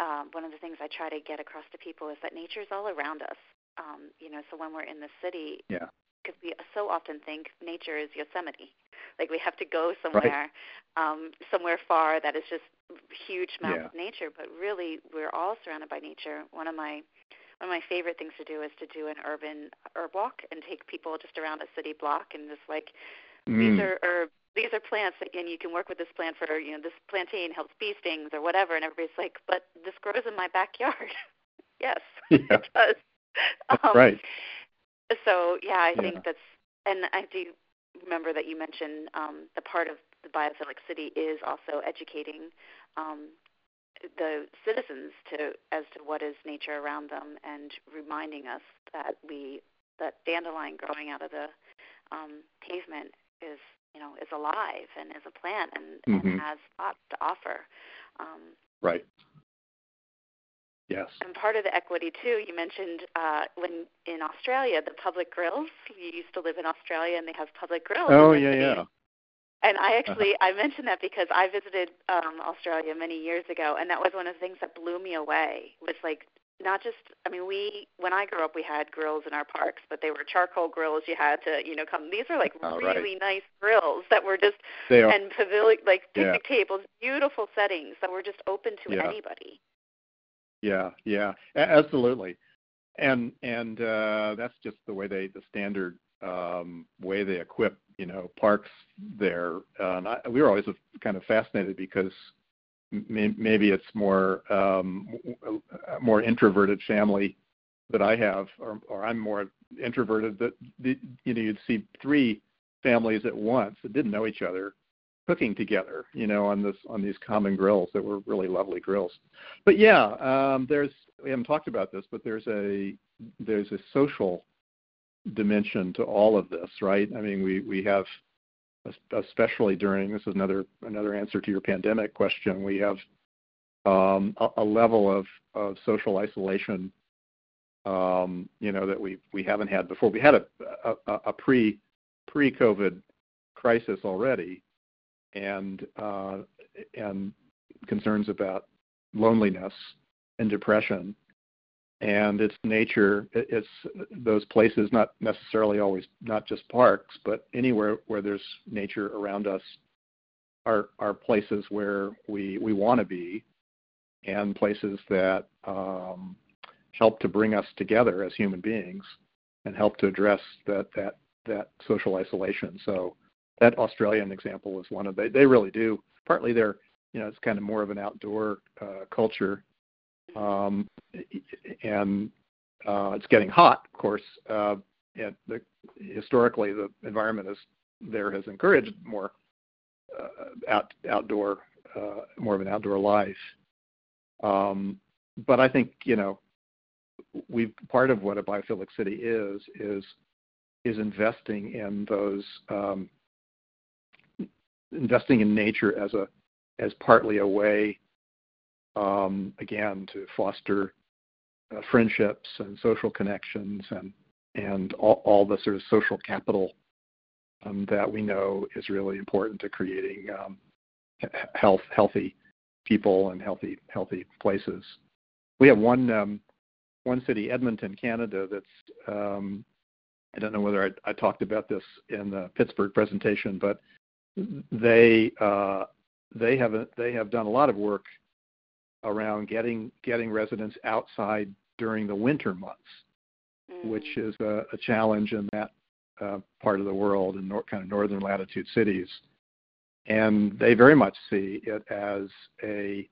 um, one of the things I try to get across to people is that nature is all around us. Um, you know, so when we're in the city, yeah, because we so often think nature is Yosemite, like we have to go somewhere, right. um, somewhere far that is just huge amounts yeah. of nature. But really, we're all surrounded by nature. One of my one of my favorite things to do is to do an urban herb walk and take people just around a city block and just like mm. these are herbs these are plants that, and you can work with this plant for you know this plantain helps bee stings or whatever and everybody's like but this grows in my backyard yes yeah. it does um, right so yeah i yeah. think that's and i do remember that you mentioned um, the part of the biophilic city is also educating um, the citizens to as to what is nature around them and reminding us that we that dandelion growing out of the um, pavement is you know is alive and is a plant and, mm-hmm. and has lots to offer. Um, right. Yes. And part of the equity too, you mentioned uh, when in Australia the public grills. You used to live in Australia and they have public grills. Oh yeah, yeah. And I uh-huh. actually. I mentioned that because I visited um Australia many years ago and that was one of the things that blew me away was like not just I mean we when I grew up we had grills in our parks but they were charcoal grills you had to you know come these are like oh, really right. nice grills that were just they are. and pavilion like picnic yeah. tables beautiful settings that were just open to yeah. anybody. Yeah, yeah. absolutely. And and uh that's just the way they the standard um way they equip you know parks there. Uh, and I, we were always kind of fascinated because maybe it's more um, more introverted family that I have, or, or I'm more introverted. That the, you know you'd see three families at once that didn't know each other cooking together, you know, on this on these common grills that were really lovely grills. But yeah, um, there's we haven't talked about this, but there's a there's a social dimension to all of this, right? I mean, we we have, especially during this is another another answer to your pandemic question. We have um, a, a, level of of social isolation, um, you know, that we we haven't had before. We had a a, a pre pre COVID crisis already, and uh, and concerns about loneliness and depression and its nature it's those places not necessarily always not just parks but anywhere where there's nature around us are are places where we we want to be and places that um, help to bring us together as human beings and help to address that that that social isolation. So that australian example is one of they they really do partly they're you know it's kind of more of an outdoor uh, culture um, and uh, it's getting hot, of course. Uh, and the, historically, the environment is there has encouraged more uh, out, outdoor, uh, more of an outdoor life. Um, but I think you know, we part of what a biophilic city is is is investing in those um, investing in nature as a as partly a way um, again to foster uh, friendships and social connections and and all, all, the sort of social capital um, that we know is really important to creating um, health healthy people and healthy healthy places. We have one um, one city, Edmonton, Canada, that's um, I don't know whether I, I, talked about this in the Pittsburgh presentation, but they uh, they have a, they have done a lot of work around getting getting residents outside during the winter months, mm. which is a, a, challenge in that uh, part of the world in nor- kind of northern latitude cities, and they very much see it as a,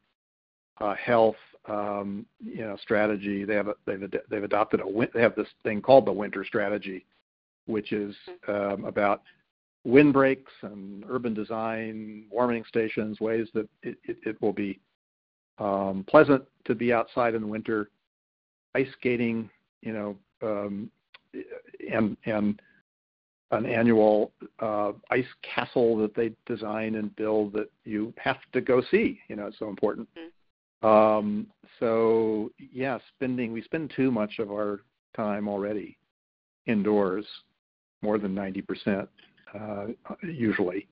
a health um, you know strategy. They have a, they've ad- they've adopted a they have this thing called the winter strategy, which is um, about windbreaks and urban design, warming stations, ways that it, it, it will be um, pleasant to be outside in the winter, ice skating, you know, um, and and an annual uh, ice castle that they design and build that you have to go see. You know, it's so important. Mm-hmm. Um, so yeah, spending we spend too much of our time already indoors, more than ninety percent uh, usually,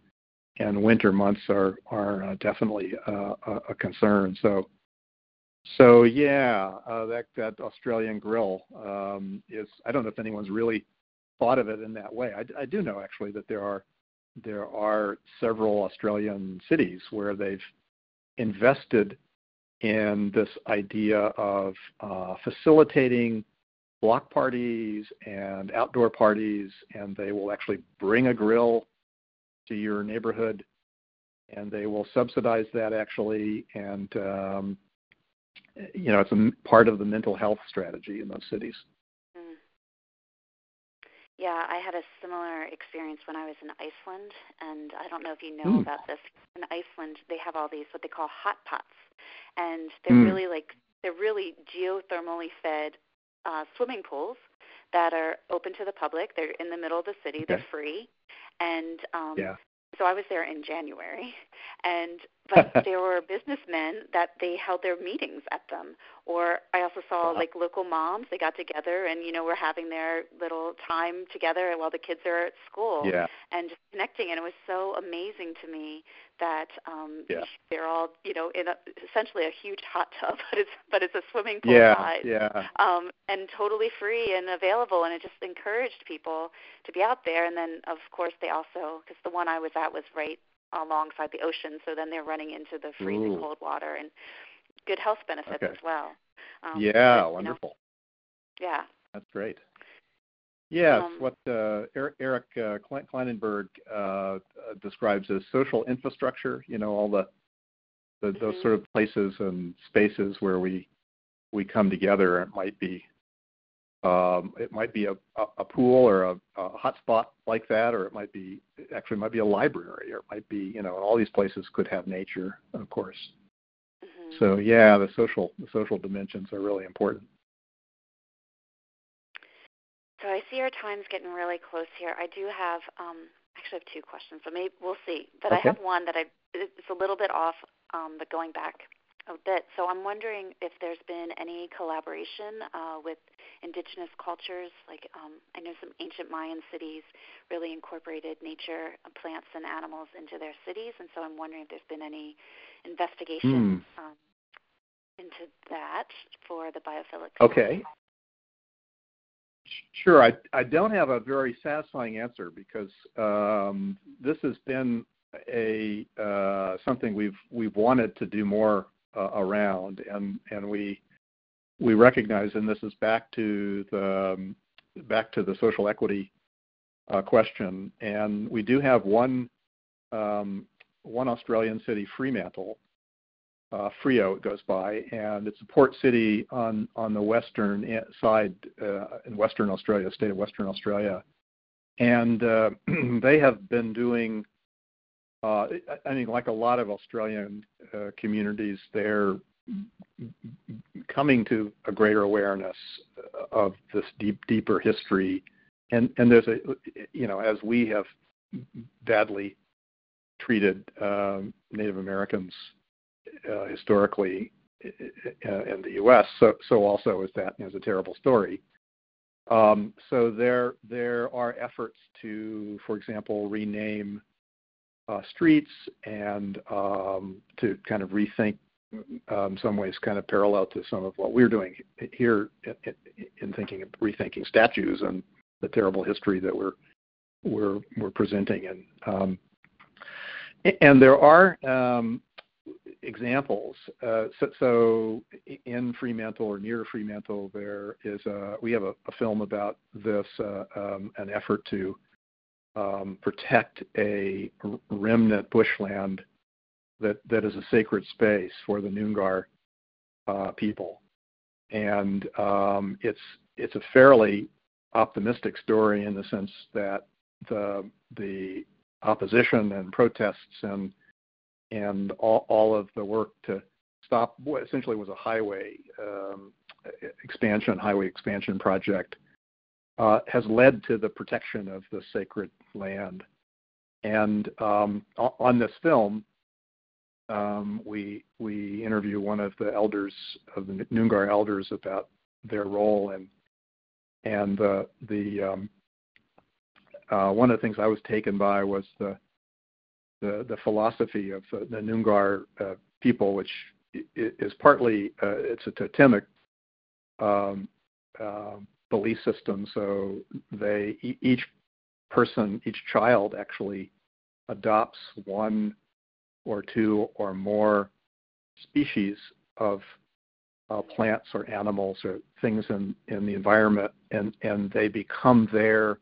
and winter months are are uh, definitely uh, a concern. So. So yeah, uh, that that Australian grill um, is. I don't know if anyone's really thought of it in that way. I, I do know actually that there are there are several Australian cities where they've invested in this idea of uh, facilitating block parties and outdoor parties, and they will actually bring a grill to your neighborhood, and they will subsidize that actually, and um, you know it's a part of the mental health strategy in those cities. Mm. Yeah, I had a similar experience when I was in Iceland, and I don't know if you know mm. about this. In Iceland, they have all these what they call hot pots, and they're mm. really like they're really geothermally fed uh, swimming pools that are open to the public. They're in the middle of the city. Okay. They're free, and um, yeah. so I was there in January, and but there were businessmen that they held their meetings at them or i also saw wow. like local moms they got together and you know were having their little time together while the kids are at school yeah. and just connecting and it was so amazing to me that um yeah. they're all you know in a, essentially a huge hot tub but it's but it's a swimming pool yeah, size yeah. um and totally free and available and it just encouraged people to be out there and then of course they also because the one i was at was right alongside the ocean, so then they're running into the freezing Ooh. cold water and good health benefits okay. as well. Um, yeah, but, wonderful. Know, yeah. That's great. Yes, um, what uh, Eric, Eric uh, Klinenberg uh, describes as social infrastructure. You know, all the, the mm-hmm. those sort of places and spaces where we we come together. It might be um, it might be a, a, a pool or a, a hot spot like that, or it might be actually it might be a library, or it might be you know all these places could have nature, of course. Mm-hmm. So yeah, the social the social dimensions are really important. So I see our time's getting really close here. I do have um, actually have two questions, so maybe we'll see. But okay. I have one that I it's a little bit off, um, but going back a bit. So I'm wondering if there's been any collaboration uh, with indigenous cultures. Like um, I know some ancient Mayan cities really incorporated nature, uh, plants, and animals into their cities, and so I'm wondering if there's been any investigation mm. um, into that for the biophilic. Okay. Sure. I, I don't have a very satisfying answer because um, this has been a uh, something we've we've wanted to do more around, and we we recognize, and this is back to the back to the social equity uh, question, and we do have one um, one Australian city, Fremantle, uh, Freo it goes by, and it's a port city on the western side uh, in Western Australia, state of Western Australia, and they have been doing I mean, like a lot of Australian uh, communities, they're coming to a greater awareness of this deep, deeper history, and and there's a, you know, as we have badly treated um, Native Americans uh, historically, in the U.S. So, so also is that is a terrible story. Um, so there there are efforts to, for example, rename uh, streets and um, to kind of rethink, um, some ways, kind of parallel to some of what we're doing here in, in thinking of rethinking statues and the terrible history that we're we're we're presenting. And um, and there are um, examples. Uh, so, so, in Fremantle or near Fremantle, there is a, we have a, a film about this, uh, um, an effort to um, protect a remnant bushland that, that is a sacred space for the Noongar uh, people. And um, it's, it's a fairly optimistic story in the sense that the, the opposition and protests and and all, all of the work to stop what essentially was a highway um, expansion, highway expansion project, uh, has led to the protection of the sacred land. And um, on this film, um, we we interview one of the elders of the Noongar elders about their role and and the the um, uh, one of the things I was taken by was the the, the philosophy of the, the Noongar uh, people, which is partly uh, it's a totemic um, uh, belief system. So they each person, each child actually adopts one or two or more species of uh, plants or animals or things in, in the environment, and, and they become their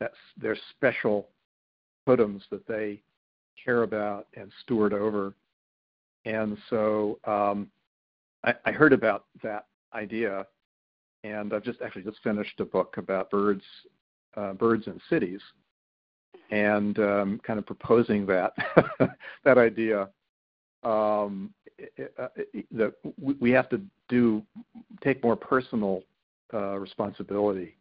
that's their special totems that they care about and steward over. And so um, I, I heard about that idea, and I've just actually just finished a book about birds, uh, birds in cities, and um, kind of proposing that that idea. Um, uh, that we have to do take more personal uh, responsibility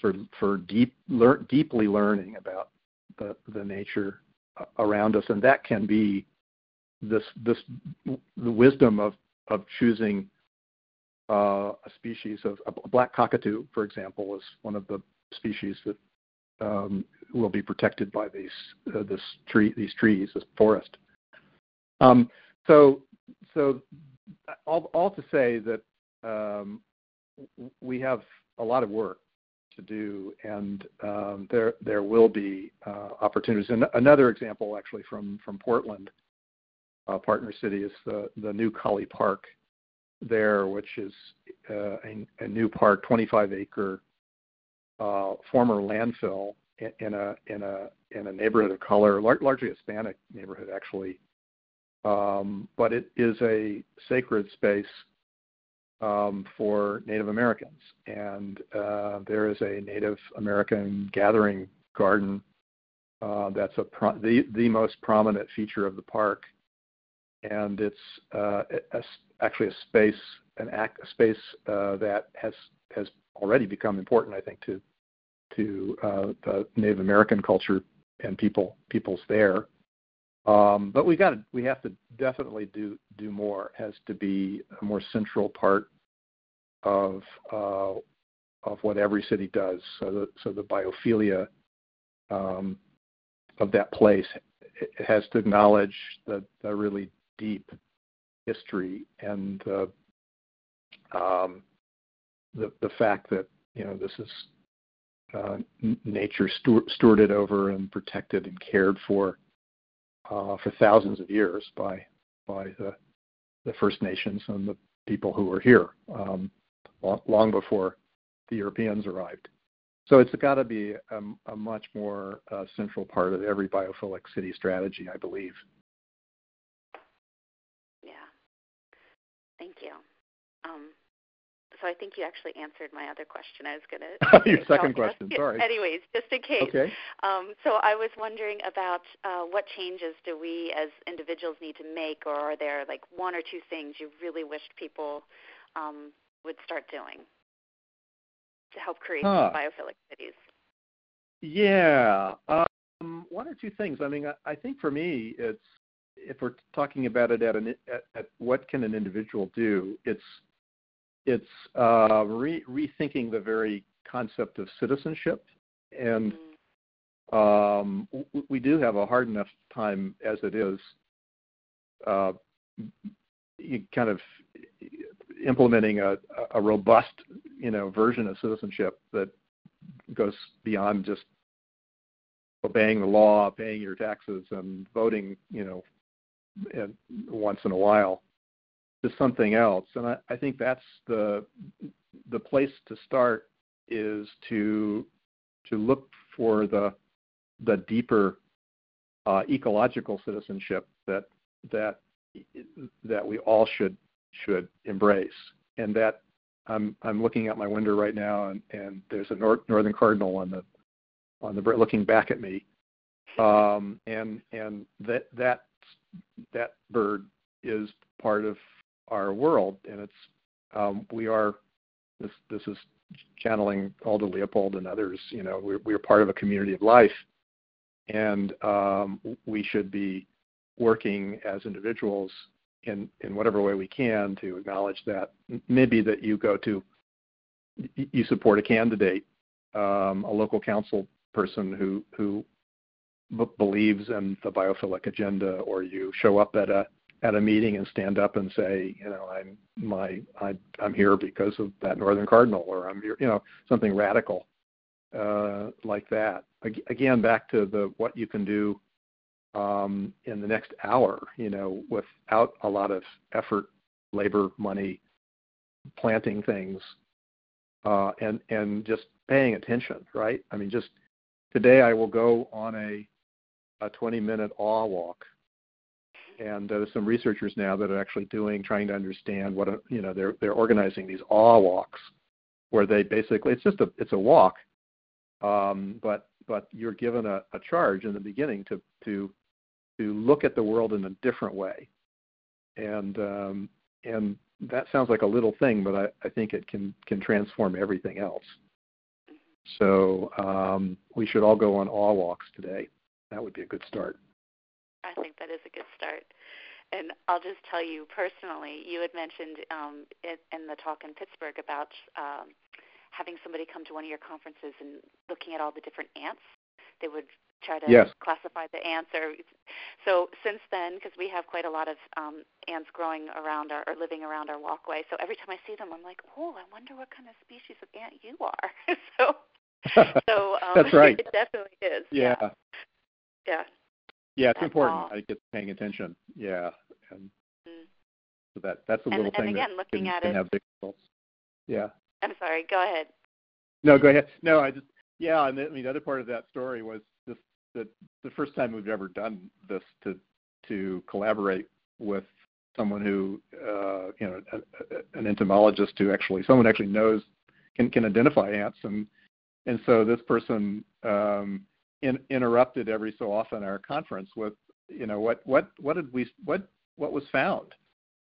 for for deep lear, deeply learning about the the nature around us, and that can be this this the wisdom of of choosing uh, a species of a black cockatoo, for example, is one of the species that um, will be protected by these uh, this tree these trees this forest. Um, so so all, all to say that um, we have a lot of work to do, and um, there there will be uh, opportunities. And another example, actually, from from Portland, uh, partner city, is the the new Cully Park there, which is uh, a, new park, 25 acre uh, former landfill in, a in a in a neighborhood of color, lar- largely Hispanic neighborhood, actually. Um, but it is a sacred space um, for Native Americans. And uh, there is a Native American gathering garden that's the the most prominent feature of the park, and it's a, actually a space an act, a space uh, that has has already become important, I think, to to uh, the Native American culture and people peoples there. Um, but we got to we have to definitely do do more. It has to be a more central part of uh, of what every city does. So the so the biophilia um, of that place it has to acknowledge the, the really deep history and the um, the the fact that you know this is uh, nature stewarded over and protected and cared for uh, for thousands of years by by the the First Nations and the people who were here um, long, long, before the Europeans arrived. So it's got to be a, a, much more uh, central part of every biophilic city strategy, I believe. Thank you. Um, so I think you actually answered my other question. I was going to. Your second question, sorry. Anyways, just in case. Okay. Um, so I was wondering about uh, what changes do we as individuals need to make, or are there like one or two things you really wished people um, would start doing to help create huh. biophilic cities? Yeah. Um, one or two things. I mean, I, I think for me, it's if we're talking about it at, an, at, at what can an individual do, it's it's uh, re- rethinking the very concept of citizenship, and um, w- we do have a hard enough time as it is. Uh, kind of implementing a, a robust, you know, version of citizenship that goes beyond just obeying the law, paying your taxes, and voting, you know, once in a while to something else. And I, I think that's the the place to start is to to look for the the deeper uh, ecological citizenship that that that we all should should embrace. And that I'm I'm looking out my window right now, and, and there's a nor- northern cardinal on the on the looking back at me, um, and and that that that bird is part of our world, and it's um, we are this this is channeling Aldo Leopold and others. You know, we're we're part of a community of life, and um, we should be working as individuals in in whatever way we can to acknowledge that maybe that you go to you support a candidate, um, a local council person who who b- believes in the biophilic agenda, or you show up at a at a meeting and stand up and say, you know, I'm my I, I'm here because of that Northern Cardinal, or I'm here, you know, something radical uh, like that. Again, back to the what you can do um, in the next hour, you know, without a lot of effort, labor, money, planting things, uh, and and just paying attention, right? I mean, just today I will go on a a 20 minute awe walk, and uh, there's some researchers now that are actually doing trying to understand what a, you know they're they're organizing these awe walks, where they basically it's just a it's a walk, um, but but you're given a, a charge in the beginning to to to look at the world in a different way, and um, and that sounds like a little thing, but I, I think it can can transform everything else. So um, we should all go on awe walks today. That would be a good start. I think that is a good start. And I'll just tell you personally, you had mentioned um, in the talk in Pittsburgh about um, having somebody come to one of your conferences and looking at all the different ants. They would try to yes. classify the ants. Or so since then, because we have quite a lot of um, ants growing around our, or living around our walkway. So every time I see them, I'm like, oh, I wonder what kind of species of ant you are. so, so um, that's right. It definitely is. Yeah. Yeah. Yeah. Yeah, it's that's important. All. I get paying attention. Yeah, and mm. so that that's a and, little and thing again, that looking can, at can it, have big results. Yeah. I'm sorry. Go ahead. No, go ahead. No, I just yeah. And I mean, the other part of that story was just the the first time we've ever done this to to collaborate with someone who uh, you know a, a, an entomologist who actually someone actually knows can can identify ants and and so this person um, in, interrupted every so often our conference with you know what what what did we what what was found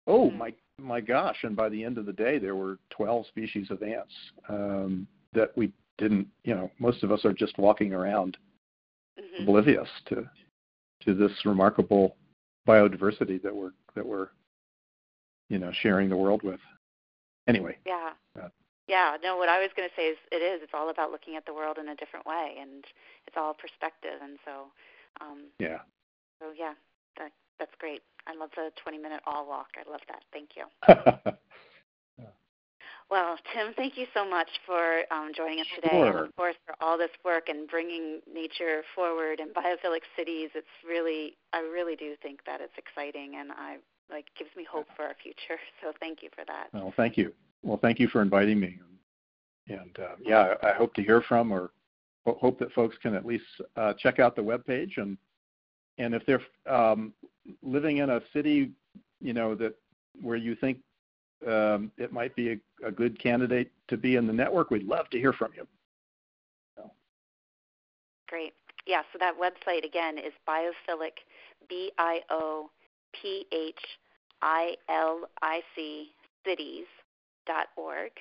oh my my gosh and by the end of the day there were 12 species of ants um, that we didn't you know most of us are just walking around mm-hmm. oblivious to to this remarkable biodiversity that we're that we're you know sharing the world with. Anyway. Yeah. Uh, yeah. No, what I was going to say is it is. It's all about looking at the world in a different way, and it's all perspective. And so. Um, yeah. So yeah, that that's great. I love the 20 minute awe walk. I love that. Thank you. Well, Tim, thank you so much for um, joining us today, sure. and of course for all this work and bringing nature forward and biophilic cities. It's really, I really do think that it's exciting, and I like gives me hope for our future. So thank you for that. Well, thank you. Well, thank you for inviting me, and uh, yeah, I hope to hear from or hope that folks can at least uh, check out the web page and and if they're um, living in a city, you know that where you think um, it might be a, a, good candidate to be in the network, we'd love to hear from you. So. Great. Yeah, so that website again is biophilic, B I O P H I L I C cities.org.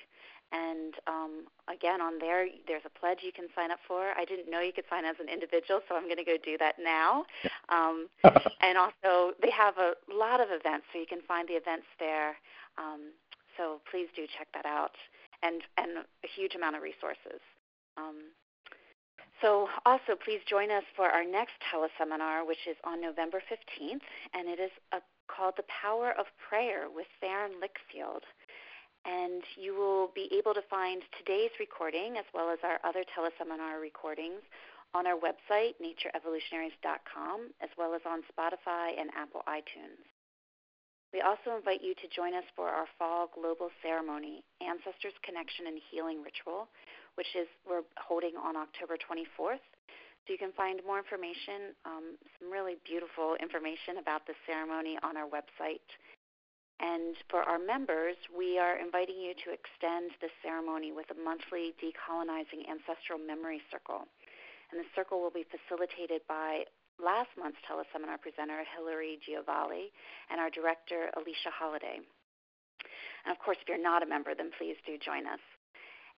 And um, again, on there, there's a pledge you can sign up for. I didn't know you could sign as an individual, so I'm going to go do that now. Um, and also, they have a lot of events, so you can find the events there. Um, so please do check that out, and and a huge amount of resources. Um, so also, please join us for our next teleseminar, which is on November 15th, and it is a, called "The Power of Prayer" with Theron Lickfield and you will be able to find today's recording as well as our other teleseminar recordings on our website, natureevolutionaries.com, as well as on Spotify and Apple iTunes. We also invite you to join us for our fall global ceremony, Ancestors Connection and Healing Ritual, which is we're holding on October 24th. So you can find more information, um, some really beautiful information about the ceremony on our website and for our members, we are inviting you to extend the ceremony with a monthly decolonizing ancestral memory circle. And the circle will be facilitated by last month's teleseminar presenter, Hilary Giovale, and our director, Alicia Holliday. And of course, if you're not a member, then please do join us.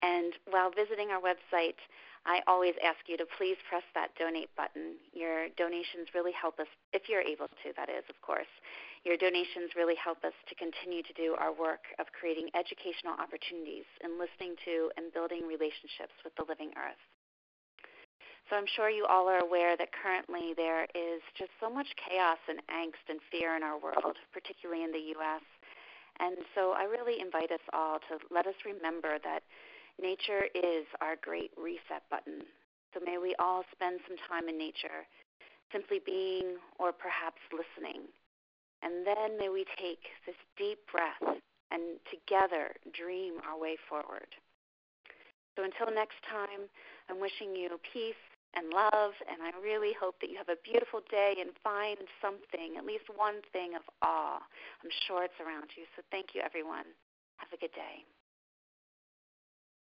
And while visiting our website, I always ask you to please press that donate button. Your donations really help us, if you're able to, that is, of course. Your donations really help us to continue to do our work of creating educational opportunities and listening to and building relationships with the living earth. So I'm sure you all are aware that currently there is just so much chaos and angst and fear in our world, particularly in the U.S. And so I really invite us all to let us remember that nature is our great reset button. So may we all spend some time in nature, simply being or perhaps listening and then may we take this deep breath and together dream our way forward. So until next time, I'm wishing you peace and love, and I really hope that you have a beautiful day and find something, at least one thing of awe. I'm sure it's around you. So thank you, everyone. Have a good day.